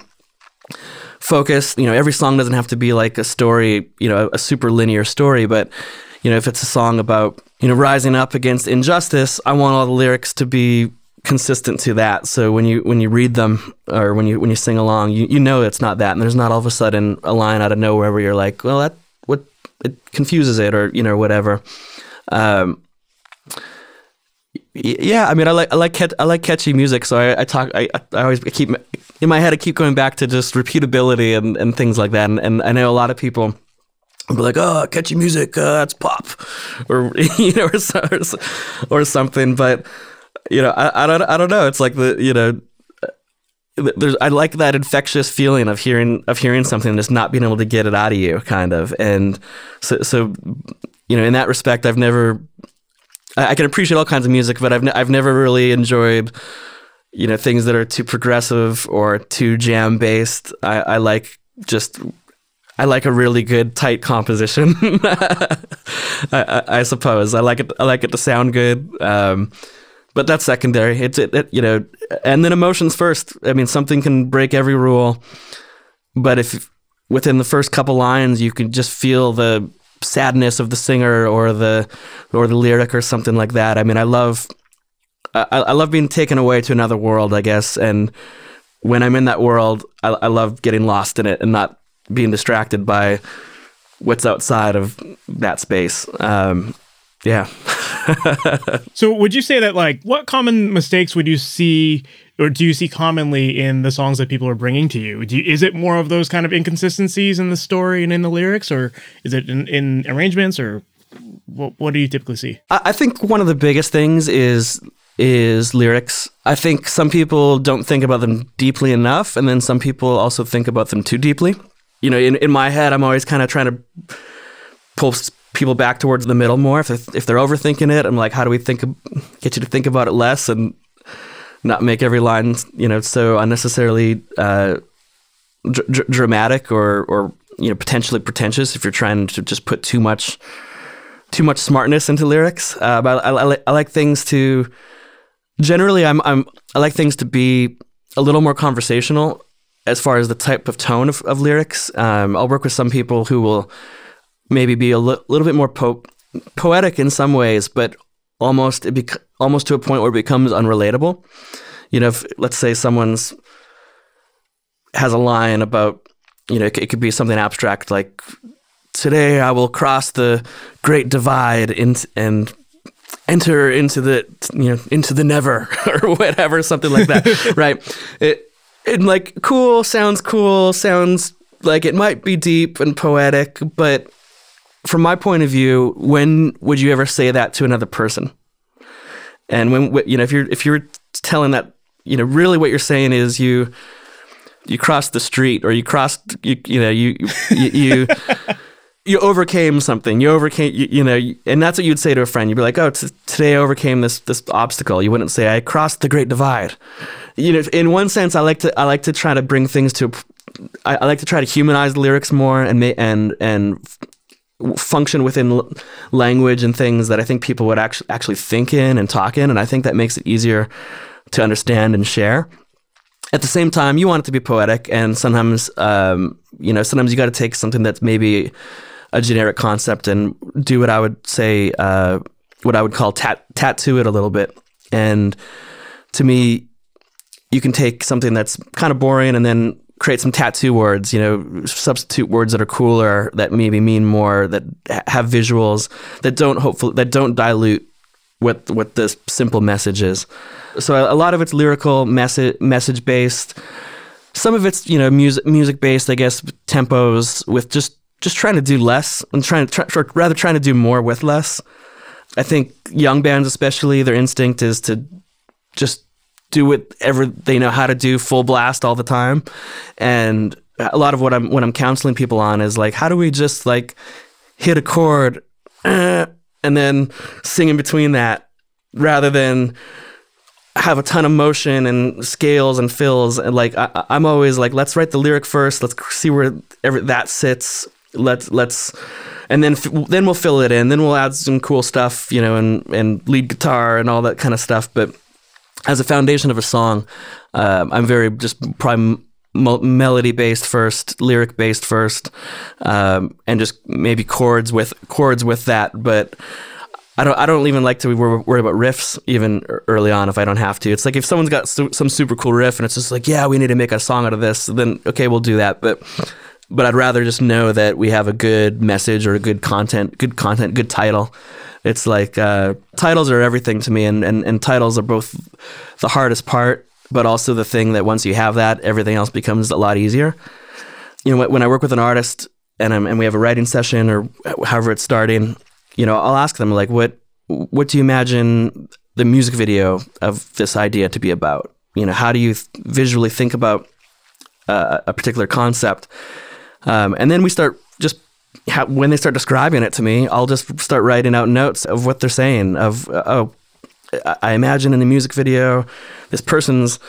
focused. You know, every song doesn't have to be like a story, you know, a super linear story, but you know, if it's a song about, you know, rising up against injustice, I want all the lyrics to be consistent to that. So when you when you read them or when you when you sing along, you, you know it's not that. And there's not all of a sudden a line out of nowhere where you're like, well that what it confuses it or, you know, whatever. Um yeah, I mean, I like I like I like catchy music, so I, I talk. I, I always keep in my head. I keep going back to just repeatability and, and things like that. And, and I know a lot of people be like, "Oh, catchy music, uh, that's pop," or you know, or, or, or something. But you know, I, I don't I don't know. It's like the you know. There's, I like that infectious feeling of hearing of hearing something and just not being able to get it out of you, kind of. And so, so you know, in that respect, I've never I I can appreciate all kinds of music, but I've ne- I've never really enjoyed you know things that are too progressive or too jam based. I, I like just I like a really good tight composition. I, I, I suppose I like it. I like it to sound good. Um, but that's secondary. It's it, it, you know, and then emotions first. I mean, something can break every rule, but if within the first couple lines you can just feel the sadness of the singer or the or the lyric or something like that. I mean, I love I, I love being taken away to another world, I guess, and when I'm in that world, I, I love getting lost in it and not being distracted by what's outside of that space. Um, yeah. So, would you say that, like, what common mistakes would you see, or do you see commonly in the songs that people are bringing to you? Do you is it more of those kind of inconsistencies in the story and in the lyrics, or is it in, in arrangements, or what, what do you typically see? I I think one of the biggest things is is lyrics. I think some people don't think about them deeply enough, and then some people also think about them too deeply. You know, in, in my head, I'm always kind of trying to pull people back towards the middle more. If they're, if they're overthinking it, I'm like, how do we think, get you to think about it less and not make every line, you know, so unnecessarily uh, dr- dr- dramatic or or you know potentially pretentious. If you're trying to just put too much too much smartness into lyrics. Uh, but I, I, I like things to generally I'm I'm I like things to be a little more conversational as far as the type of tone of, of lyrics. Um, I'll work with some people who will maybe be a li- little bit more po- poetic in some ways, but almost it bec- almost to a point where it becomes unrelatable. You know, if, let's say someone's has a line about you know it, it could be something abstract like today I will cross the great divide in, and enter into the you know into the never or whatever something like that right it it like cool sounds cool sounds like it might be deep and poetic but from my point of view when would you ever say that to another person and when you know if you're if you're telling that you know really what you're saying is you you crossed the street or you crossed you you know you you, you you overcame something. You overcame, you, you know, and that's what you'd say to a friend. You'd be like, "Oh, t- today I overcame this this obstacle." You wouldn't say, "I crossed the great divide." You know, in one sense, I like to I like to try to bring things to. I, I like to try to humanize the lyrics more and and and function within l- language and things that I think people would actually actually think in and talk in, and I think that makes it easier to understand and share. at the same time, you want it to be poetic, and sometimes, um, you know, sometimes you got to take something that's maybe a generic concept and do what I would say, uh, what I would call tat- tattoo it a little bit. And to me, you can take something that's kind of boring and then create some tattoo words, you know, substitute words that are cooler, that maybe mean more, that have visuals, that don't hopefully that don't dilute what what the simple message is. So a lot of it's lyrical, message message based. Some of it's you know music music based, I guess, tempos with just just trying to do less and trying to try, rather trying to do more with less. I think young bands, especially, their instinct is to just do whatever they know how to do, full blast all the time. And a lot of what I'm when I'm counseling people on is like, how do we just like hit a chord and then sing in between that, rather than have a ton of motion and scales and fills. And like I, am always like let's write the lyric first. Let's see where every, that sits. Let's let's and then then we'll fill it in. Then we'll add some cool stuff you know and and lead guitar and all that kind of stuff. But as a foundation of a song uh, i'm very just probably melody based first lyric based first um, and just maybe chords with chords with that but I don't. I don't even like to worry about riffs even early on if I don't have to. It's like if someone's got su- some super cool riff and it's just like, yeah, we need to make a song out of this. Then okay, we'll do that. But but I'd rather just know that we have a good message or a good content, good content, good title. It's like uh, titles are everything to me, and, and and titles are both the hardest part, but also the thing that once you have that, everything else becomes a lot easier. You know, when I work with an artist and I'm, and we have a writing session or however it's starting you know, I'll ask them like, what what do you imagine the music video of this idea to be about? You know, how do you th- visually think about uh, a particular concept? Um, and then we start just when they start describing it to me, I'll just start writing out notes of what they're saying. Of uh, oh, I imagine in the music video, this person's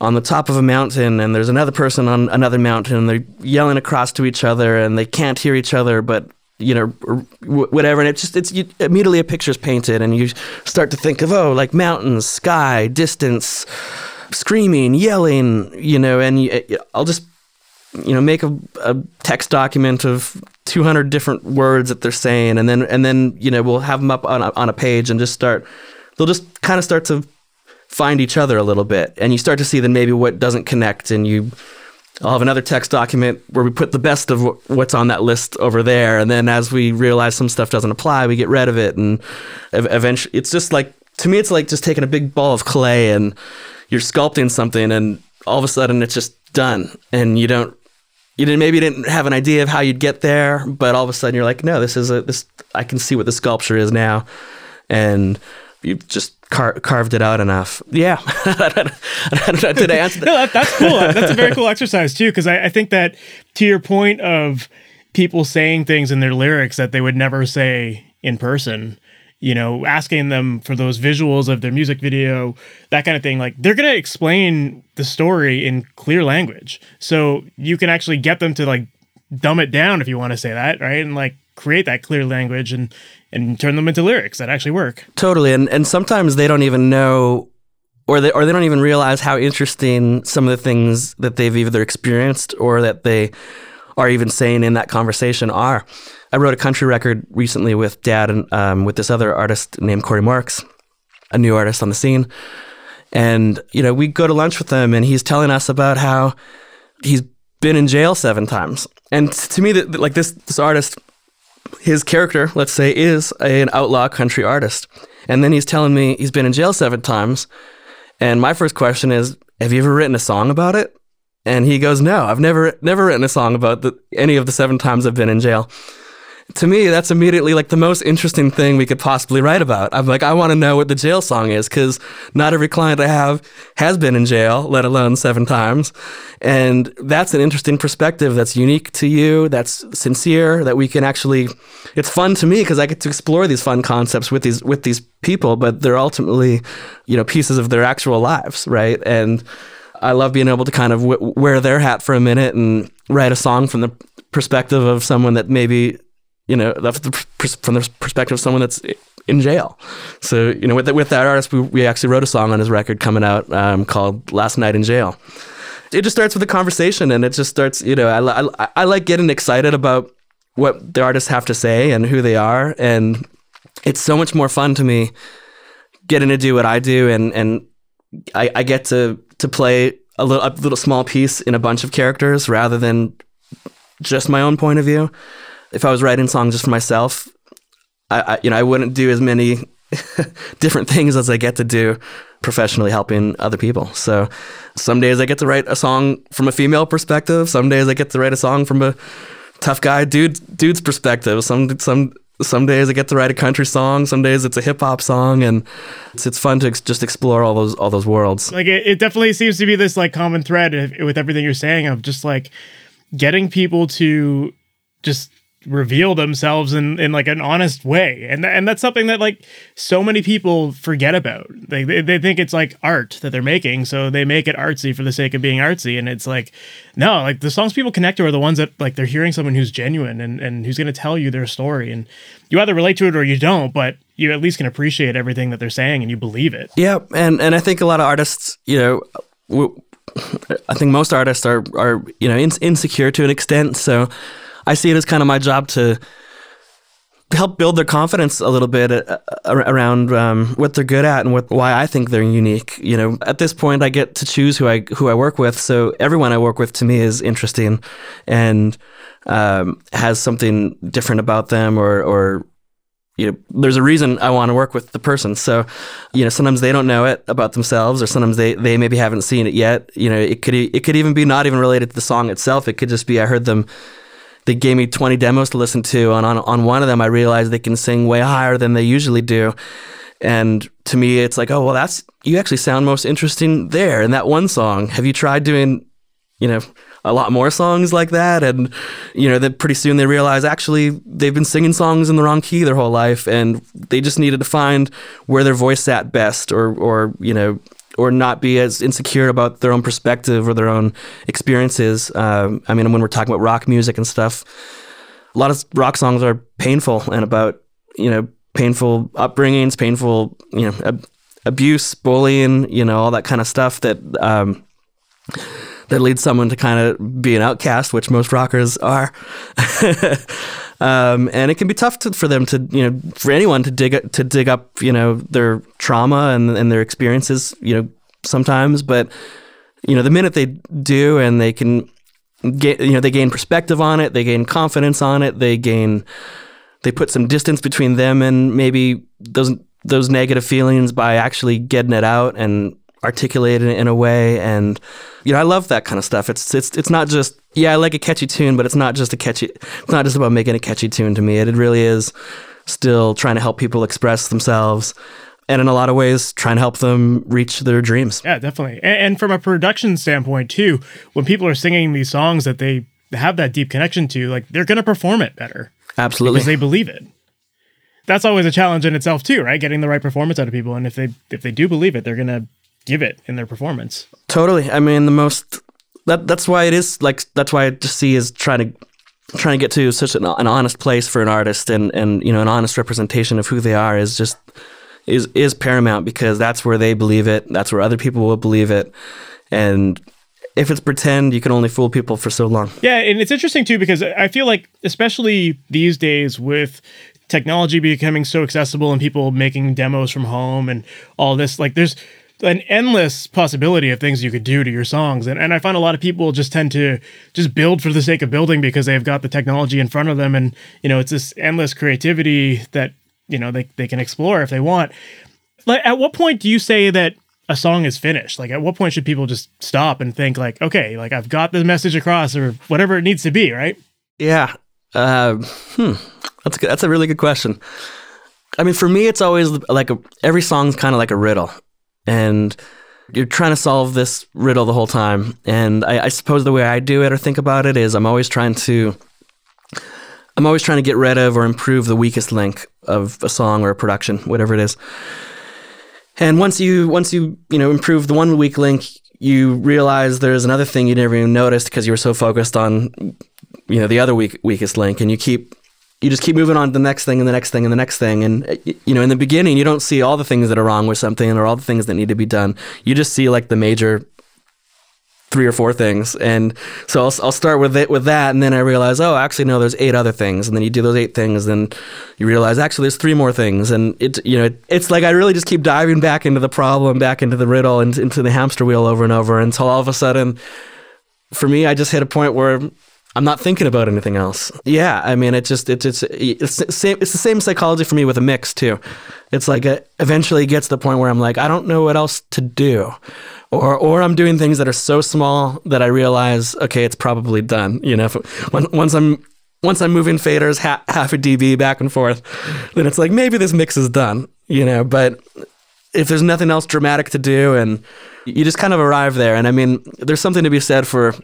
on the top of a mountain and there's another person on another mountain and they're yelling across to each other and they can't hear each other but you know, whatever. And it's just, it's you, immediately a picture's painted and you start to think of, oh, like mountains, sky, distance, screaming, yelling, you know, and you, I'll just, you know, make a, a text document of 200 different words that they're saying. And then, and then, you know, we'll have them up on a, on a page and just start, they'll just kind of start to find each other a little bit. And you start to see then maybe what doesn't connect and you, I'll have another text document where we put the best of what's on that list over there, and then as we realize some stuff doesn't apply, we get rid of it, and eventually, it's just like to me, it's like just taking a big ball of clay and you're sculpting something, and all of a sudden it's just done, and you don't, you didn't maybe didn't have an idea of how you'd get there, but all of a sudden you're like, no, this is a this I can see what the sculpture is now, and you just car- carved it out enough. Yeah. Did I answer that? no, that, that's cool. That's a very cool exercise too, because I, I think that to your point of people saying things in their lyrics that they would never say in person you know, asking them for those visuals of their music video, that kind of thing. Like they're going to explain the story in clear language. So you can actually get them to like dumb it down if you want to say that, right? And like create that clear language and and turn them into lyrics that actually work. Totally, and and sometimes they don't even know, or they or they don't even realize how interesting some of the things that they've either experienced or that they are even saying in that conversation are. I wrote a country record recently with Dad and um, with this other artist named Corey Marks, a new artist on the scene, and you know we go to lunch with him, and he's telling us about how he's been in jail seven times, and to me, that like this this artist his character, let's say, is an outlaw country artist. And then he's telling me he's been in jail seven times. And my first question is, have you ever written a song about it? And he goes, no, I've never never written a song about the, any of the seven times I've been in jail to me, that's immediately like the most interesting thing we could possibly write about. I'm like, I want to know what the jail song is because not every client I have has been in jail, let alone seven times. And that's an interesting perspective that's unique to you, that's sincere, that we can actually, it's fun to me because I get to explore these fun concepts with these, with these people, but they're ultimately, you know, pieces of their actual lives, right? And I love being able to kind of w- wear their hat for a minute and write a song from the perspective of someone that maybe you know, the, from the perspective of someone that's in jail. So, you know, with, with that artist, we, we actually wrote a song on his record coming out um, called Last Night in Jail. it just starts with a conversation, and it just starts. You know, I, I, I like getting excited about what the artists have to say and who they are, and it's so much more fun to me getting to do what I do, and and I, I get to to play a little a little small piece in a bunch of characters rather than just my own point of view. If I was writing songs just for myself, I, I you know I wouldn't do as many different things as I get to do professionally helping other people. So some days I get to write a song from a female perspective. Some days I get to write a song from a tough guy dude dude's perspective. Some some some days I get to write a country song. Some days it's a hip hop song, and it's it's fun to ex- just explore all those all those worlds. Like it, it definitely seems to be this like common thread with everything you're saying of just like getting people to just reveal themselves in, in like an honest way. And and that's something that like so many people forget about. They, they, they think it's like art that they're making so they make it artsy for the sake of being artsy. And it's like no like the songs people connect to are the ones that like they're hearing someone who's genuine and, and who's going to tell you their story. And you either relate to it or you don't but you at least can appreciate everything that they're saying and you believe it. Yeah and and i think a lot of artists you know w- I think most artists are are you know in, insecure to an extent. So I see it as kind of my job to help build their confidence a little bit uh, around um, what they're good at and what why I think they're unique. You know, at this point, I get to choose who I who I work with. So everyone I work with to me is interesting and um, has something different about them, or or you know, there's a reason I want to work with the person. So, you know, sometimes they don't know it about themselves, or sometimes they, they maybe haven't seen it yet. You know, it could it could even be not even related to the song itself. It could just be I heard them they gave me 20 demos to listen to and on, on one of them i realized they can sing way higher than they usually do. And to me it's like oh well that's you actually sound most interesting there in that one song. Have you tried doing you know a lot more songs like that? And you know then pretty soon they realize actually they've been singing songs in the wrong key their whole life and they just needed to find where their voice sat best or or you know or not be as insecure about their own perspective or their own experiences. Um, I mean, when we're talking about rock music and stuff, a lot of rock songs are painful and about you know painful upbringings, painful you know ab- abuse, bullying, you know all that kind of stuff that. Um, that leads someone to kind of be an outcast, which most rockers are. um, and it can be tough to, for them to, you know, for anyone to dig to dig up, you know, their trauma and, and their experiences, you know, sometimes. But you know, the minute they do, and they can get, you know, they gain perspective on it, they gain confidence on it, they gain, they put some distance between them and maybe those those negative feelings by actually getting it out and articulating it in a way and you know, I love that kind of stuff. It's it's it's not just yeah, I like a catchy tune, but it's not just a catchy. It's not just about making a catchy tune to me. It, it really is still trying to help people express themselves. And in a lot of ways, trying to help them reach their dreams. Yeah, definitely. And, and from a production standpoint, too, when people are singing these songs that they have that deep connection to, like they're going to perform it better. Absolutely. Because they believe it that's always a challenge in itself too, right? Getting the right performance out of people, and if they if they do believe it, they're gonna give it in their performance. Totally. I mean, the most that that's why it is like that's why I just see is trying to trying to get to such an, an honest place for an artist and and you know an honest representation of who they are is just is is paramount because that's where they believe it. That's where other people will believe it, and if it's pretend, you can only fool people for so long. Yeah, and it's interesting too because I feel like, especially these days with technology becoming so accessible and people making demos from home and all this, like there's an endless possibility of things you could do to your songs. And, and I find a lot of people just tend to just build for the sake of building because they've got the technology in front of them. And, you know, it's this endless creativity that, you know, they, they can explore if they want. Like, at what point do you say that a song is finished? Like, at what point should people just stop and think, like, okay, like I've got the message across or whatever it needs to be, right? Yeah. Uh, hmm. That's, good. that's a really good question. I mean, for me, it's always like a, every song's kind of like a riddle and you're trying to solve this riddle the whole time. And I, I, suppose the way I do it or think about it is I'm always trying to I'm always trying to get rid of or improve the weakest link of a song or a production, whatever it is. And once you once you you know improve the one weak link, you realize there's another thing you never even noticed because you were so focused on you know the other weak, weakest link, and you keep you just keep moving on to the next thing and the next thing and the next thing. And, uh, you know, in the beginning, you don't see all the things that are wrong with something or all the things that need to be done. You just see like the major three or four things. And so I'll, I'll start with it with that, and then I realize, oh, actually no, there's eight other things, and then you do those eight things, then you realize actually there's three more things, and it you know it, it's like I really just keep diving back into the problem, back into the riddle, and into the hamster wheel over and over until all of a sudden, for me, I just hit a point where. I'm not thinking about anything else. Yeah, I mean, it just it's it's it's the same. It's the same psychology for me with a mix too. It's like it eventually gets to the point where I'm like, I don't know what else to do or or I'm doing things that are so small that I realize, okay, it's probably done. You know, if, when, once I'm once I'm moving faders ha- half a dB back and forth, then it's like maybe this mix is done. You know, but if there's nothing else dramatic to do, and you just kind of arrive there, and I mean, there's something to be said for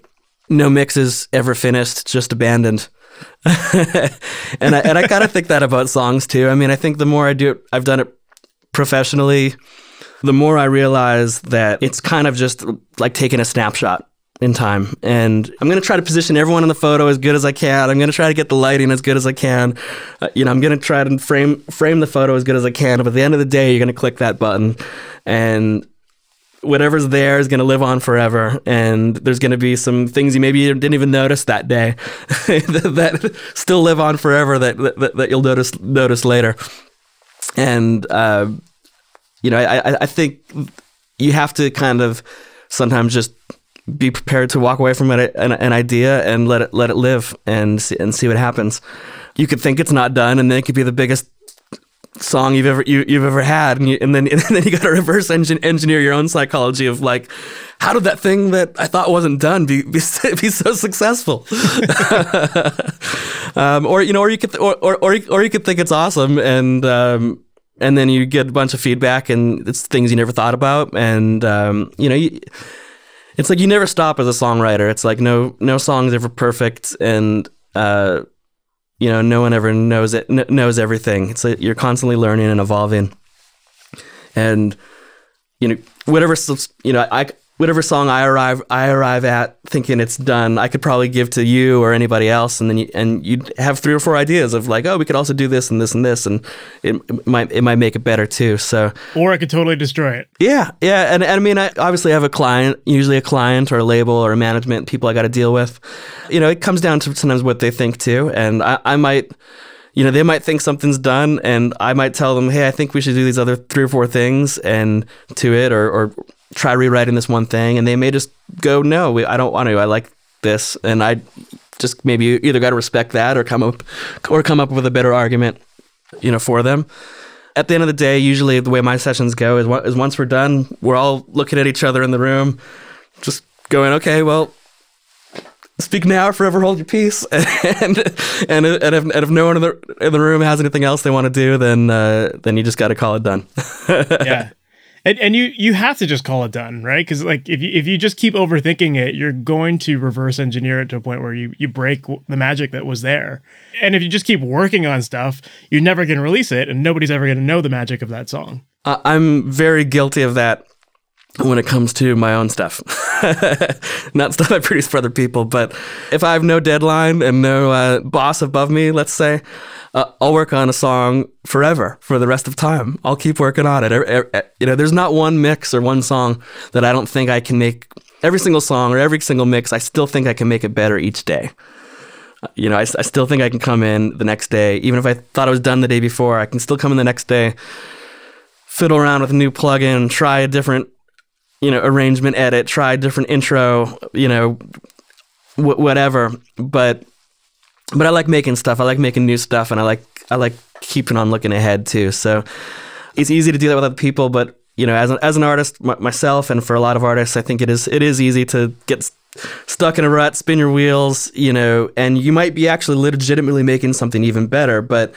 no mixes ever finished, just abandoned. and I and I kind of think that about songs too. I mean, I think the more I do it, I've done it professionally the more I realize that it's kind of just like taking a snapshot in time. And I'm going to try to position everyone in the photo as good as I can. I'm going to try to get the lighting as good as I can. Uh, you know, I'm going to try to frame frame the photo as good as I can. But at the end of the day, you're going to click that button and whatever's there is going to live on forever and there's going to be some things you maybe didn't even notice that day that, still live on forever that, that, that you'll notice notice later and uh, you know, I, I think you have to kind of sometimes just be prepared to walk away from it, an, an, idea and let it let it live and see, and see what happens. You could think it's not done, and then it could be the biggest song you've ever you, have ever had, and, you, and then and then you got to reverse engine, engineer your own psychology of like, how did that thing that I thought wasn't done be be, be so successful? um, or you know, or you could or, or or or you could think it's awesome and. Um, and then you get a bunch of feedback and it's things you never thought about and um, you know you, it's like you never stop as a songwriter it's like no no song is ever perfect and uh, you know no one ever knows it knows everything. It's like you're constantly learning and evolving. And you know whatever you know i whatever song I arrive I arrive at thinking it's done, I could probably give to you or anybody else, and then you, and you'd have three or four ideas of like, oh, we could also do this and this and this, and it, it might it might make it better too. So or I could totally destroy it. Yeah, yeah, and, and I mean, I obviously have a client, usually a client or a label or a management people I got to deal with. You know, it comes down to sometimes what they think too, and I, I might you know, they might think something's done, and I might tell them, "Hey, I think we should do these other three or four things and to it, or, or try rewriting this one thing, and they may just go, "No, I don't want to. I like this," and I just maybe either got to respect that or come up or come up with a better argument, you know, for them. At the end of the day, usually the way my sessions go is, is once we're done, we're all looking at each other in the room, just going, "Okay, well." Speak now or forever hold your peace. and and and if, and if no one in the in the room has anything else they want to do, then uh, then you just got to call it done. yeah, and, and you you have to just call it done, right? Because like if you if you just keep overthinking it, you're going to reverse engineer it to a point where you you break the magic that was there. And if you just keep working on stuff, you're never going to release it, and nobody's ever going to know the magic of that song. Uh, I'm very guilty of that when it comes to my own stuff. Not stuff I produce for other people, but if I have no deadline and no uh, boss above me, let's say, uh, I'll work on a song forever for the rest of time. I'll keep working on it. You know, there's not one mix or one song that I don't think I can make. Every single song or every single mix, I still think I can make it better each day. Uh, you know, I, I still think I can come in the next day, even if I thought I was done the day before. I can still come in the next day, fiddle around with a new plugin, try a different, you know, arrangement edit, try a different intro, you know, whatever. But but I like making stuff. I like making new stuff, and I like I like keeping on looking ahead too. So it's easy to do that with other people, but you know, as an, as an artist m- myself, and for a lot of artists, I think it is it is easy to get stuck in a rut, spin your wheels, you know, and you might be actually legitimately making something even better, but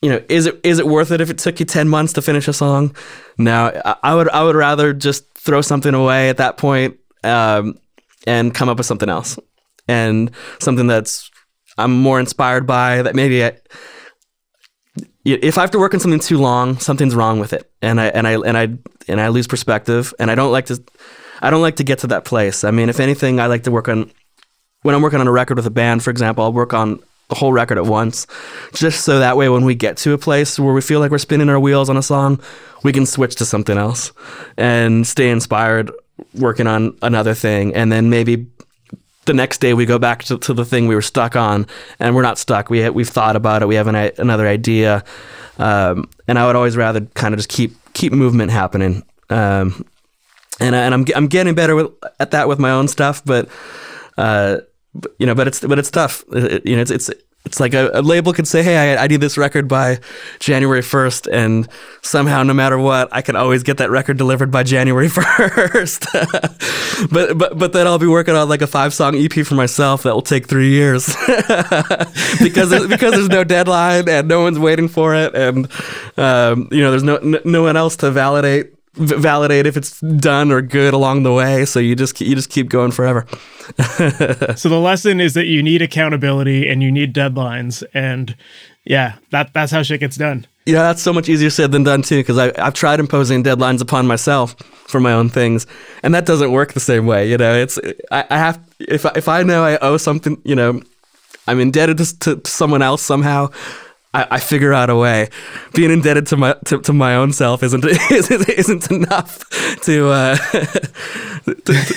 you know, is it is it worth it if it took you ten months to finish a song? No, I, I would I would rather just throw something away at that point, um, and come up with something else, and something that's I'm more inspired by that. Maybe I, if I have to work on something too long, something's wrong with it, and I and I and I and I lose perspective, and I don't like to, I don't like to get to that place. I mean, if anything, I like to work on when I'm working on a record with a band, for example, I'll work on the whole record at once, just so that way when we get to a place where we feel like we're spinning our wheels on a song, we can switch to something else and stay inspired working on another thing, and then maybe the next day we go back to, to the thing we were stuck on, and we're not stuck. We we've thought about it. We have an, another idea, um, and I would always rather kind of just keep keep movement happening. Um, and and I'm I'm getting better with, at that with my own stuff, but. Uh, you know, but it's but it's tough. It, you know, it's it's it's like a, a, label could say, "Hey, I, I, need this record by January 1st," and somehow, no matter what, I can always get that record delivered by January 1st. but but but then I'll be working on like a five song EP for myself that will take three years because there's, because there's no deadline and no one's waiting for it, and um, you know, there's no no one else to validate validate if it's done or good along the way. So you just you just keep going forever. so the lesson is that you need accountability and you need deadlines, and yeah, that that's how shit gets done. Yeah, that's so much easier said than done too. Because I've tried imposing deadlines upon myself for my own things, and that doesn't work the same way. You know, it's I, I have if I, if I know I owe something, you know, I'm indebted to, to someone else somehow. I, I, figure out a way. Being indebted to my to, to my own self isn't isn't, isn't enough to, uh, to,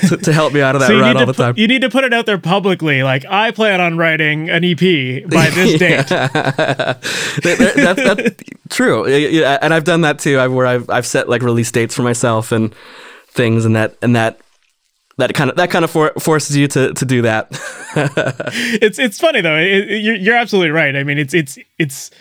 to, to help me out of that so rut all the time. you need to put it out there publicly, like I plan on writing an EP by this date. that, that's true, and I've done that too. I've, where I've I've set like release dates for myself and things, and that and that that kind of that kind of for, forces you to to do that. it's it's funny though. It, it, you're you're absolutely right. I mean, it's it's it's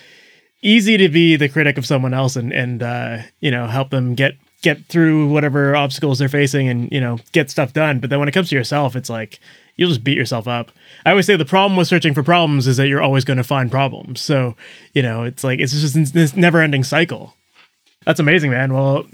easy to be the critic of someone else and and uh, you know help them get get through whatever obstacles they're facing and you know get stuff done. But then when it comes to yourself, it's like you'll just beat yourself up. I always say the problem with searching for problems is that you're always going to find problems. So you know it's like it's just this never ending cycle. That's amazing, man. Well,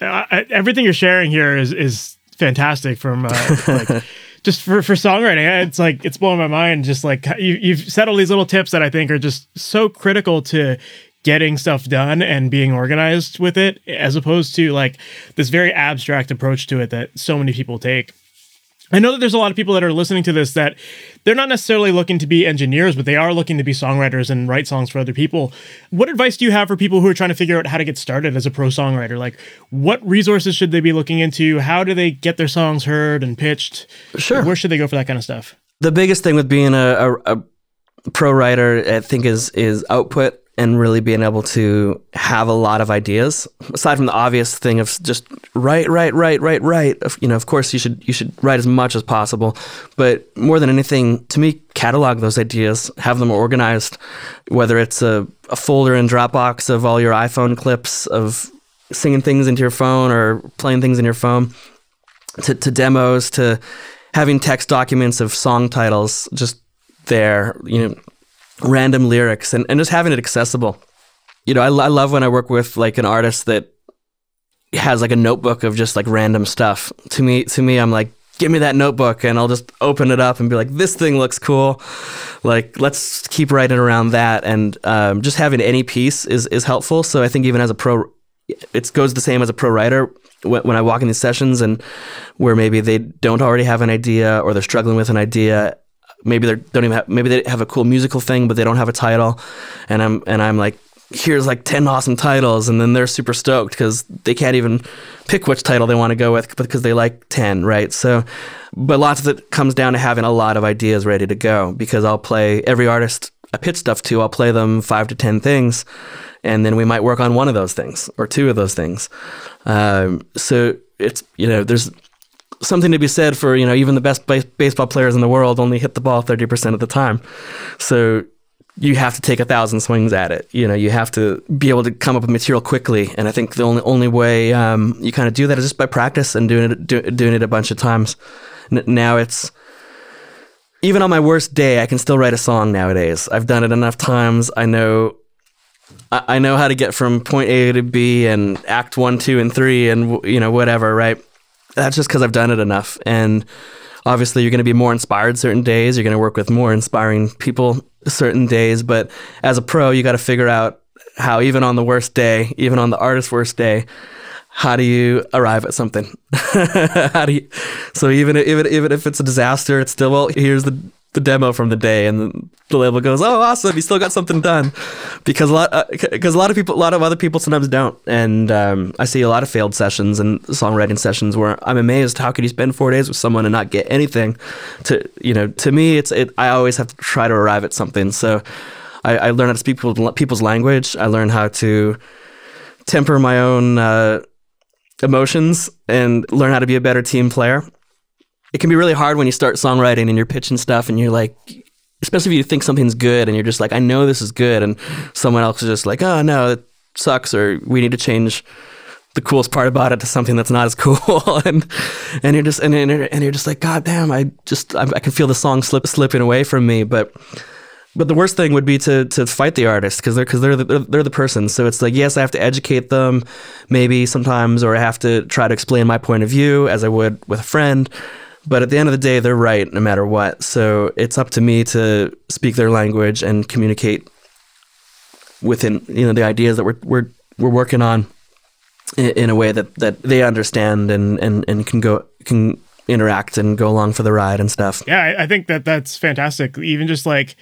I, everything you're sharing here is is fantastic from uh, like just for for songwriting. It's like it's blowing my mind. Just like you, you've said all these little tips that I think are just so critical to getting stuff done and being organized with it, as opposed to like this very abstract approach to it that so many people take. I know that there's a lot of people that are listening to this that they're not necessarily looking to be engineers, but they are looking to be songwriters and write songs for other people. What advice do you have for people who are trying to figure out how to get started as a pro songwriter? Like, what resources should they be looking into? How do they get their songs heard and pitched? Sure. Where should they go for that kind of stuff? The biggest thing with being a, a, a pro writer, I think, is is output and really being able to have a lot of ideas aside from the obvious thing of just write write write write write you know of course you should you should write as much as possible but more than anything to me catalog those ideas have them organized whether it's a, a folder in dropbox of all your iphone clips of singing things into your phone or playing things in your phone to, to demos to having text documents of song titles just there you know random lyrics and, and just having it accessible. You know, I, I love when I work with like an artist that has like a notebook of just like random stuff. To me, to me, I'm like, give me that notebook and I'll just open it up and be like, this thing looks cool. Like, let's keep writing around that. And um, just having any piece is, is helpful. So I think even as a pro, it goes the same as a pro writer. When, when I walk in these sessions and where maybe they don't already have an idea or they're struggling with an idea, maybe they don't even have, maybe they have a cool musical thing, but they don't have a title. And I'm, and I'm like, here's like 10 awesome titles. And then they're super stoked because they can't even pick which title they want to go with because they like 10, right? So, but lots of it comes down to having a lot of ideas ready to go because I'll play every artist I pitch stuff to, I'll play them five to 10 things. And then we might work on one of those things or two of those things. Um, so it's, you know, there's, something to be said for you know even the best baseball players in the world only hit the ball 30% of the time. So you have to take a thousand swings at it. You know you have to be able to come up with material quickly. And i think the only only way um, you kind of do that is just by practice and doing it do, doing it a bunch of times. N- now it's even on my worst day i can still write a song nowadays. I've done it enough times. I know I know how to get from point A to B and act one, two, and three, and you know whatever, right? That's just because I've done it enough. And obviously, you're going to be more inspired certain days. You're going to work with more inspiring people certain days. But as a pro, you got to figure out how, even on the worst day, even on the artist's worst day, how do you arrive at something? how do you? So even even even if it's a disaster, it's still well. Here's the the demo from the day, and the, label goes, "Oh, awesome! You still got something done," because a lot because uh, a lot of people, a lot of other people sometimes don't, and um, I see a lot of failed sessions and songwriting sessions where I'm amazed how could you spend four days with someone and not get anything. To you know, to me, it's it. I always have to try to arrive at something. So I, I learn how to speak people, people's language. I learn how to temper my own uh, emotions and learn how to be a better team player it can be really hard when you start songwriting and you're pitching stuff and you're like especially if you think something's good and you're just like i know this is good and someone else is just like oh no it sucks or we need to change the coolest part about it to something that's not as cool and and you're just and, and you're just like god damn i just I, I can feel the song slip slipping away from me but but the worst thing would be to to fight the artist because they're because they're the, they're the person. So it's like yes, I have to educate them, maybe sometimes, or I have to try to explain my point of view as I would with a friend. But at the end of the day, they're right no matter what. So it's up to me to speak their language and communicate within you know the ideas that we're we're we're working on in, a way that, that they understand and, and, and can go can interact and go along for the ride and stuff. Yeah, I, I think that that's fantastic. Even just like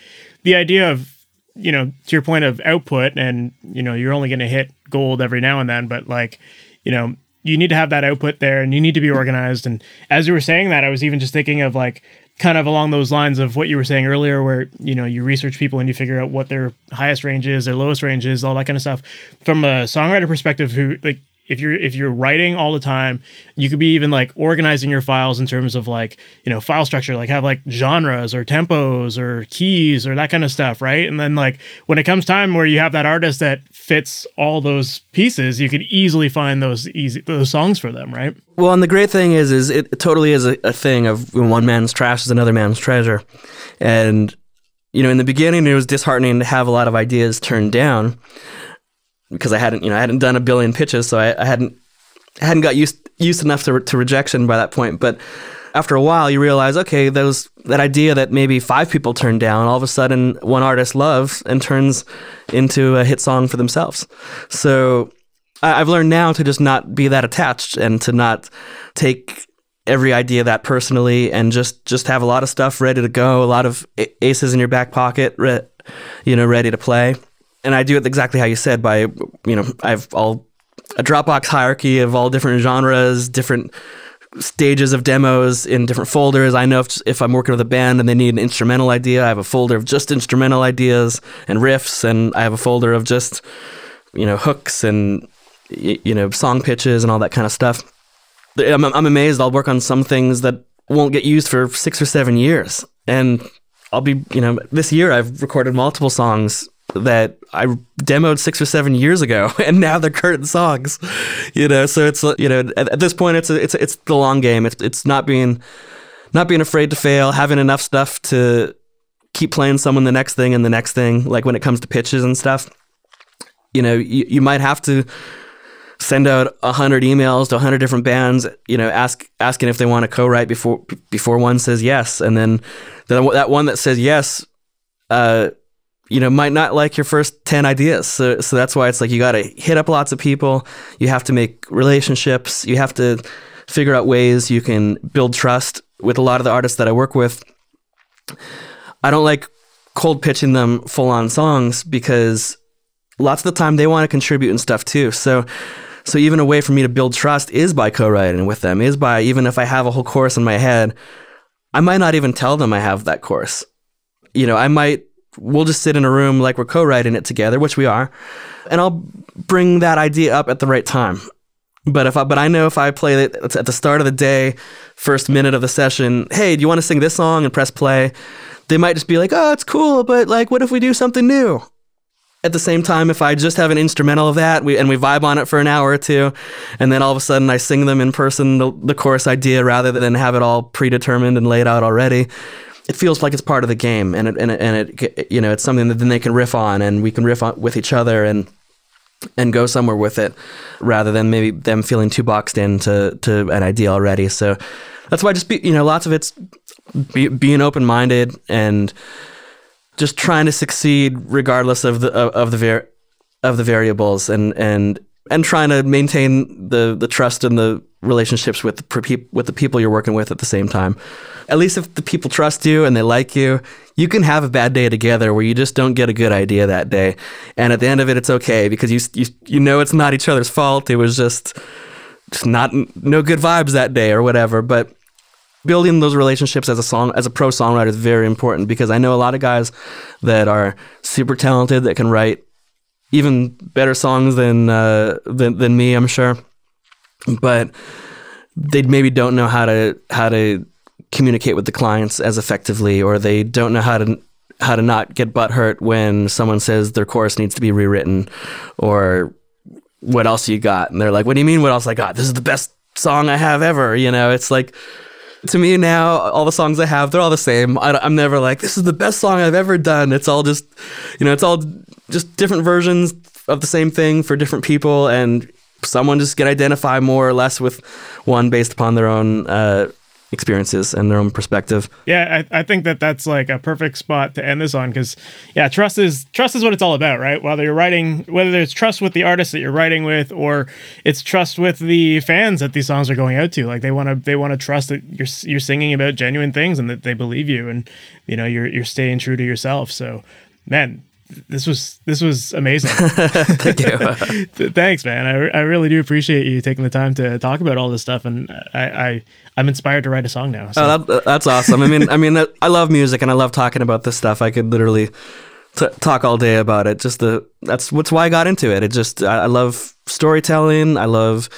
the idea of you know to your point of output and you know you're only going to hit gold every now and then, but like you know you need to have that output there and you need to be organized. And as you were saying that, I was even just thinking of like kind of along those lines of what you were saying earlier, where you know you research people and you figure out what their highest range is, their lowest range is, all that kind of stuff. From a songwriter perspective, who like if you're if you're writing all the time you could be even like organizing your files in terms of like you know file structure like have like genres or tempos or keys or that kind of stuff right? And then like when it comes time where you have that artist that fits all those pieces you could easily find those easy those songs for them right? Well and the great thing is is it totally is a, a thing of one man's trash is another man's treasure. And you know in the beginning it was disheartening to have a lot of ideas turned down because I hadn't, you know, I hadn't done a billion pitches, so I, I hadn't I hadn't got used used enough to, to rejection by that point. But after a while, you realize, okay, those that idea that maybe five people turned down, all of a sudden one artist loves and turns into a hit song for themselves. So I, I've learned now to just not be that attached and to not take every idea that personally and just just have a lot of stuff ready to go, a lot of aces in your back pocket, re- you know, ready to play and I do it exactly how you said by you know I've all a Dropbox hierarchy of all different genres, different stages of demos in different folders. I know if, if I'm working with a band and they need an instrumental idea, I have a folder of just instrumental ideas and riffs, and I have a folder of just you know hooks and you know song pitches and all that kind of stuff. I'm, I'm amazed. I'll work on some things that won't get used for six or seven years, and I'll be you know this year I've recorded multiple songs that I demoed six or seven years ago, and now they're current songs. You know, so it's you know at, at this point it's a, it's it's the long game. It's it's not being not being afraid to fail, having enough stuff to keep playing someone the next thing and the next thing. Like when it comes to pitches and stuff, you know, you, you might have to send out a hundred emails to a hundred different bands, you know, ask asking if they want to co-write before before one says yes, and then then that one that says yes. Uh, you know might not like your first 10 ideas. So so that's why it's like you got to hit up lots of people. You have to make relationships. You have to figure out ways you can build trust with a lot of the artists that I work with. I don't like cold pitching them full on songs because lots of the time they want to contribute and stuff too. So so even a way for me to build trust is by co-writing with them is by even if I have a whole chorus in my head I might not even tell them I have that chorus you know I might we'll just sit in a room like we're co-writing it together, which we are, and I'll bring that idea up at the right time. But if I, but I know if I play it at the start of the day, first minute of the session, hey, do you want to sing this song and press play? They might just be like, oh, it's cool, but like, what if we do something new? At the same time, if I just have an instrumental of that we, and we vibe on it for an hour or two, and then all of a sudden I sing them in person the, the chorus idea rather than have it all predetermined and laid out already, it feels like it's part of the game, and it, and it, and it you know it's something that then they can riff on, and we can riff on with each other and and go somewhere with it, rather than maybe them feeling too boxed into to an idea already. So that's why just be you know lots of it's be, being open minded and just trying to succeed regardless of the of, of the var- of the variables and and and trying to maintain the the trust and the relationships with the, with the people you're working with at the same time. At least if the people trust you and they like you, you can have a bad day together where you just don't get a good idea that day, and at the end of it, it's okay because you you you know it's not each other's fault. It was just just not no good vibes that day or whatever. But building those relationships as a song as a pro songwriter is very important because I know a lot of guys that are super talented that can write even better songs than uh, than than me, I'm sure, but they maybe don't know how to how to communicate with the clients as effectively, or they don't know how to how to not get butthurt when someone says their chorus needs to be rewritten, or what else you got, and they're like, "What do you mean? What else I got? This is the best song I have ever." You know, it's like to me now, all the songs I have, they're all the same. I, am never like, this is the best song I've ever done. It's all just, you know, it's all just different versions of the same thing for different people, and someone just can identify more or less with one based upon their own uh, experiences and their own perspective. Yeah, I, I think that that's like a perfect spot to end this on because yeah, trust is trust is what it's all about, right? Whether you're writing, whether it's trust with the artist that you're writing with, or it's trust with the fans that these songs are going out to. Like they want to they want to trust that you're you're singing about genuine things and that they believe you, and you know you're you're staying true to yourself. So, man, this was this was amazing. Thank you. Thanks, man. I, I really do appreciate you taking the time to talk about all this stuff, and I, I I'm inspired to write a song now. So. Oh, that, that's awesome. I mean, I mean, I love music and I love talking about this stuff. I could literally t- talk all day about it. Just the that's what's why I got into it. It just I, I love storytelling. I love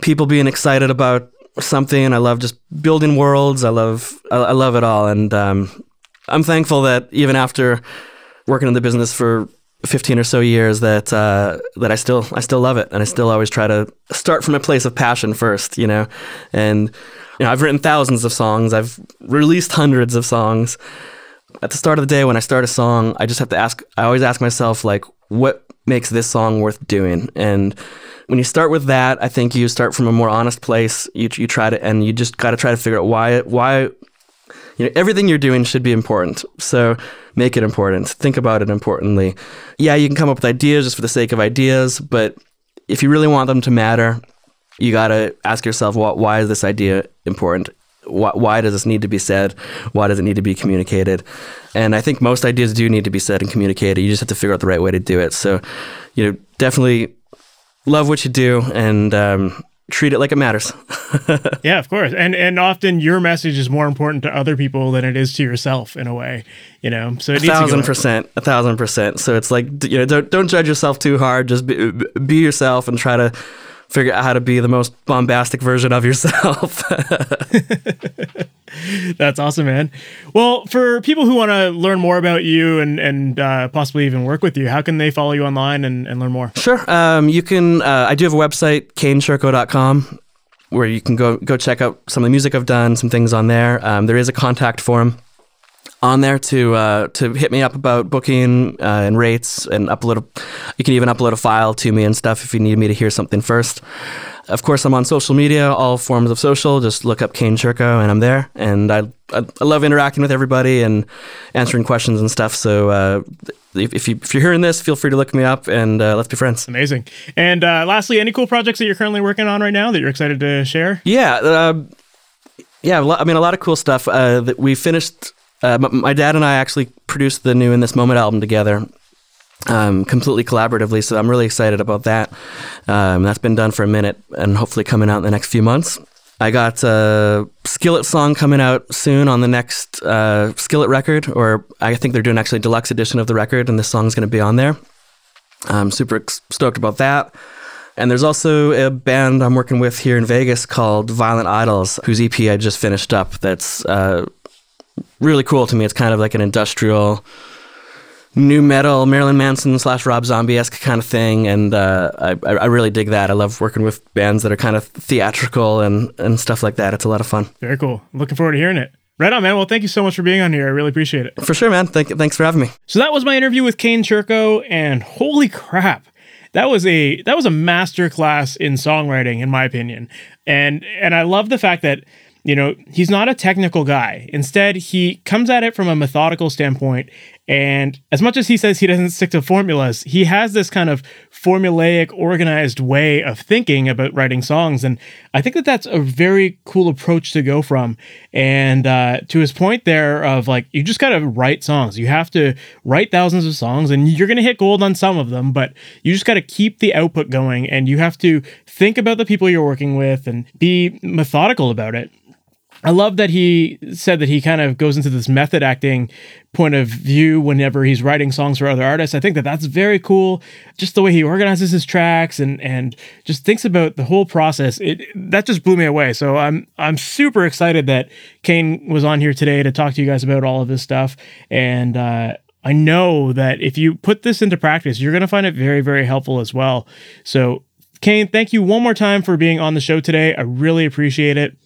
people being excited about something. I love just building worlds. I love I, I love it all, and um, I'm thankful that even after working in the business for 15 or so years that uh, that I still I still love it. And I still always try to start from a place of passion first you know? And you know I've written thousands of songs. I've released hundreds of songs. At the start of the day when I start a song I just have to ask I always ask myself like what makes this song worth doing? And when you start with that I think you start from a more honest place. You you try to and you just got to try to figure out why why you know everything you're doing should be important so make it important. Think about it importantly. Yeah, you can come up with ideas just for the sake of ideas, but if you really want them to matter, you got to ask yourself, well, why is this idea important? Why, why, does this need to be said? Why does it need to be communicated? And I think most ideas do need to be said and communicated. You just have to figure out the right way to do it. So, you know, definitely love what you do and um, treat it like it matters. yeah, of course. And and often your message is more important to other people than it is to yourself in a way, you know. So it a thousand percent, a thousand percent. So it's like you know, don't don't judge yourself too hard. Just be, be yourself and try to figure out how to be the most bombastic version of yourself. That's awesome, man. Well, for people who want to learn more about you and and uh, possibly even work with you, how can they follow you online and, and learn more? Sure. Um, you can. Uh, I do have a website, kanechurko.com, where you can go go check out some of the music I've done, some things on there. Um, there is a contact form on there to uh, to hit me up about booking uh, and rates and upload. A, you can even upload a file to me and stuff if you need me to hear something first. Of course, I'm on social media, all forms of social. Just look up Kane Churko, and I'm there. And I, I, I love interacting with everybody and answering questions and stuff. So uh, if, if, you, if you're hearing this, feel free to look me up and uh, let's be friends. Amazing. And uh, lastly, any cool projects that you're currently working on right now that you're excited to share? Yeah, uh, yeah. I mean, a lot of cool stuff. Uh, that we finished uh, my dad and I actually produced the new In This Moment album together. Um, completely collaboratively, so I'm really excited about that. Um, that's been done for a minute and hopefully coming out in the next few months. I got a Skillet song coming out soon on the next uh, Skillet record, or I think they're doing actually a deluxe edition of the record, and this song's going to be on there. I'm super stoked about that. And there's also a band I'm working with here in Vegas called Violent Idols, whose EP I just finished up. That's uh, really cool to me. It's kind of like an industrial nu metal Marilyn Manson slash Rob Zombie esque kind of thing, and uh, I I really dig that. I love working with bands that are kind of theatrical and and stuff like that. It's a lot of fun. Very cool. Looking forward to hearing it. Right on, man. Well, thank you so much for being on here. I really appreciate it. For sure, man. Thank, thanks for having me. So that was my interview with Kane Churko, and holy crap, that was a that was a master class in songwriting, in my opinion. And and I love the fact that you know, he's not a technical guy. Instead, he comes at it from a methodical standpoint And as much as he says he doesn't stick to formulas, he has this kind of formulaic, organized way of thinking about writing songs. And I think that that's a very cool approach to go from. And uh, to his point there of like, you just got to write songs. You have to write thousands of songs and you're going to hit gold on some of them, but you just got to keep the output going and you have to think about the people you're working with and be methodical about it. I love that he said that he kind of goes into this method acting point of view whenever he's writing songs for other artists. I think that that's very cool. Just the way he organizes his tracks and and just thinks about the whole process. It that just blew me away. So I'm I'm super excited that Kane was on here today to talk to you guys about all of this stuff. And uh, I know that if you put this into practice, you're going to find it very very helpful as well. So Kane, thank you one more time for being on the show today. I really appreciate it.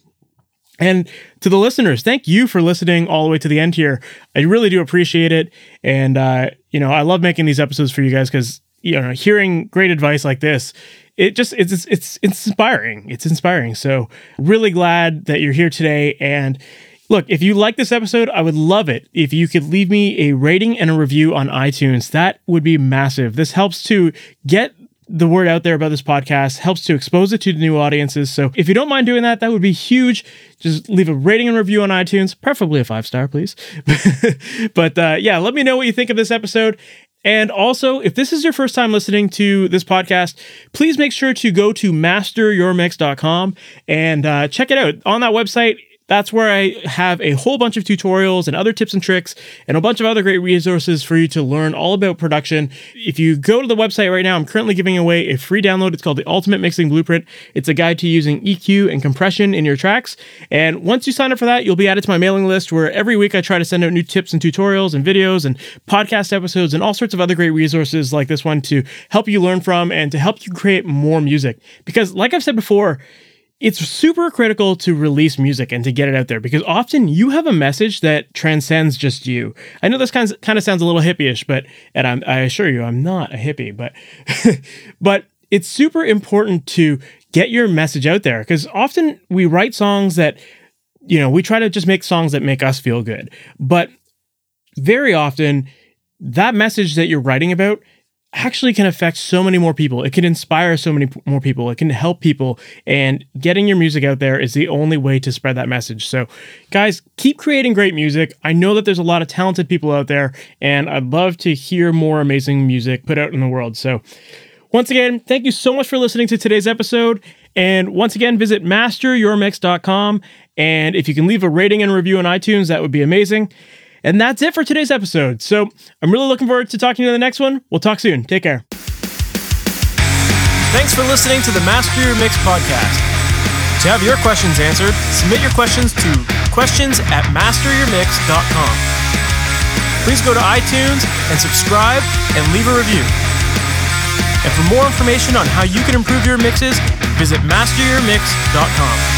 And to the listeners, thank you for listening all the way to the end here. I really do appreciate it. And, uh, you know, I love making these episodes for you guys because, you know, hearing great advice like this, it just, it's, it's, it's inspiring. It's inspiring. So really glad that you're here today. And, Look, if you like this episode, I would love it if you could leave me a rating and a review on iTunes. That would be massive. This helps to get the word out there about this podcast helps to expose it to new audiences. So if you don't mind doing that, that would be huge. Just leave a rating and review on iTunes, preferably a five star, please. but uh, yeah, let me know what you think of this episode. And also, if this is your first time listening to this podcast, please make sure to go to masteryourmix.com and uh, check it out. On that website, that's where I have a whole bunch of tutorials and other tips and tricks and a bunch of other great resources for you to learn all about production. If you go to the website right now, I'm currently giving away a free download. It's called the Ultimate Mixing Blueprint. It's a guide to using EQ and compression in your tracks. And once you sign up for that, you'll be added to my mailing list where every week I try to send out new tips and tutorials and videos and podcast episodes and all sorts of other great resources like this one to help you learn from and to help you create more music. Because, like I've said before, it's super critical to release music and to get it out there because often you have a message that transcends just you. I know this kind of, kind of sounds a little hippie-ish, but and I'm, I assure you, I'm not a hippie, but but it's super important to get your message out there because often we write songs that you know we try to just make songs that make us feel good, but very often that message that you're writing about actually can affect so many more people. It can inspire so many more people. It can help people. And getting your music out there is the only way to spread that message. So, guys, keep creating great music. I know that there's a lot of talented people out there, and I'd love to hear more amazing music put out in the world. So, once again, thank you so much for listening to today's episode. And once again, visit masteryourmix.com. And if you can leave a rating and review on iTunes, that would be amazing. And that's it for today's episode. So I'm really looking forward to talking to you in the next one. We'll talk soon. Take care. Thanks for listening to the Master Your Mix podcast. To have your questions answered, submit your questions to questions at masteryourmix.com. Please go to iTunes and subscribe and leave a review. And for more information on how you can improve your mixes, visit masteryourmix.com.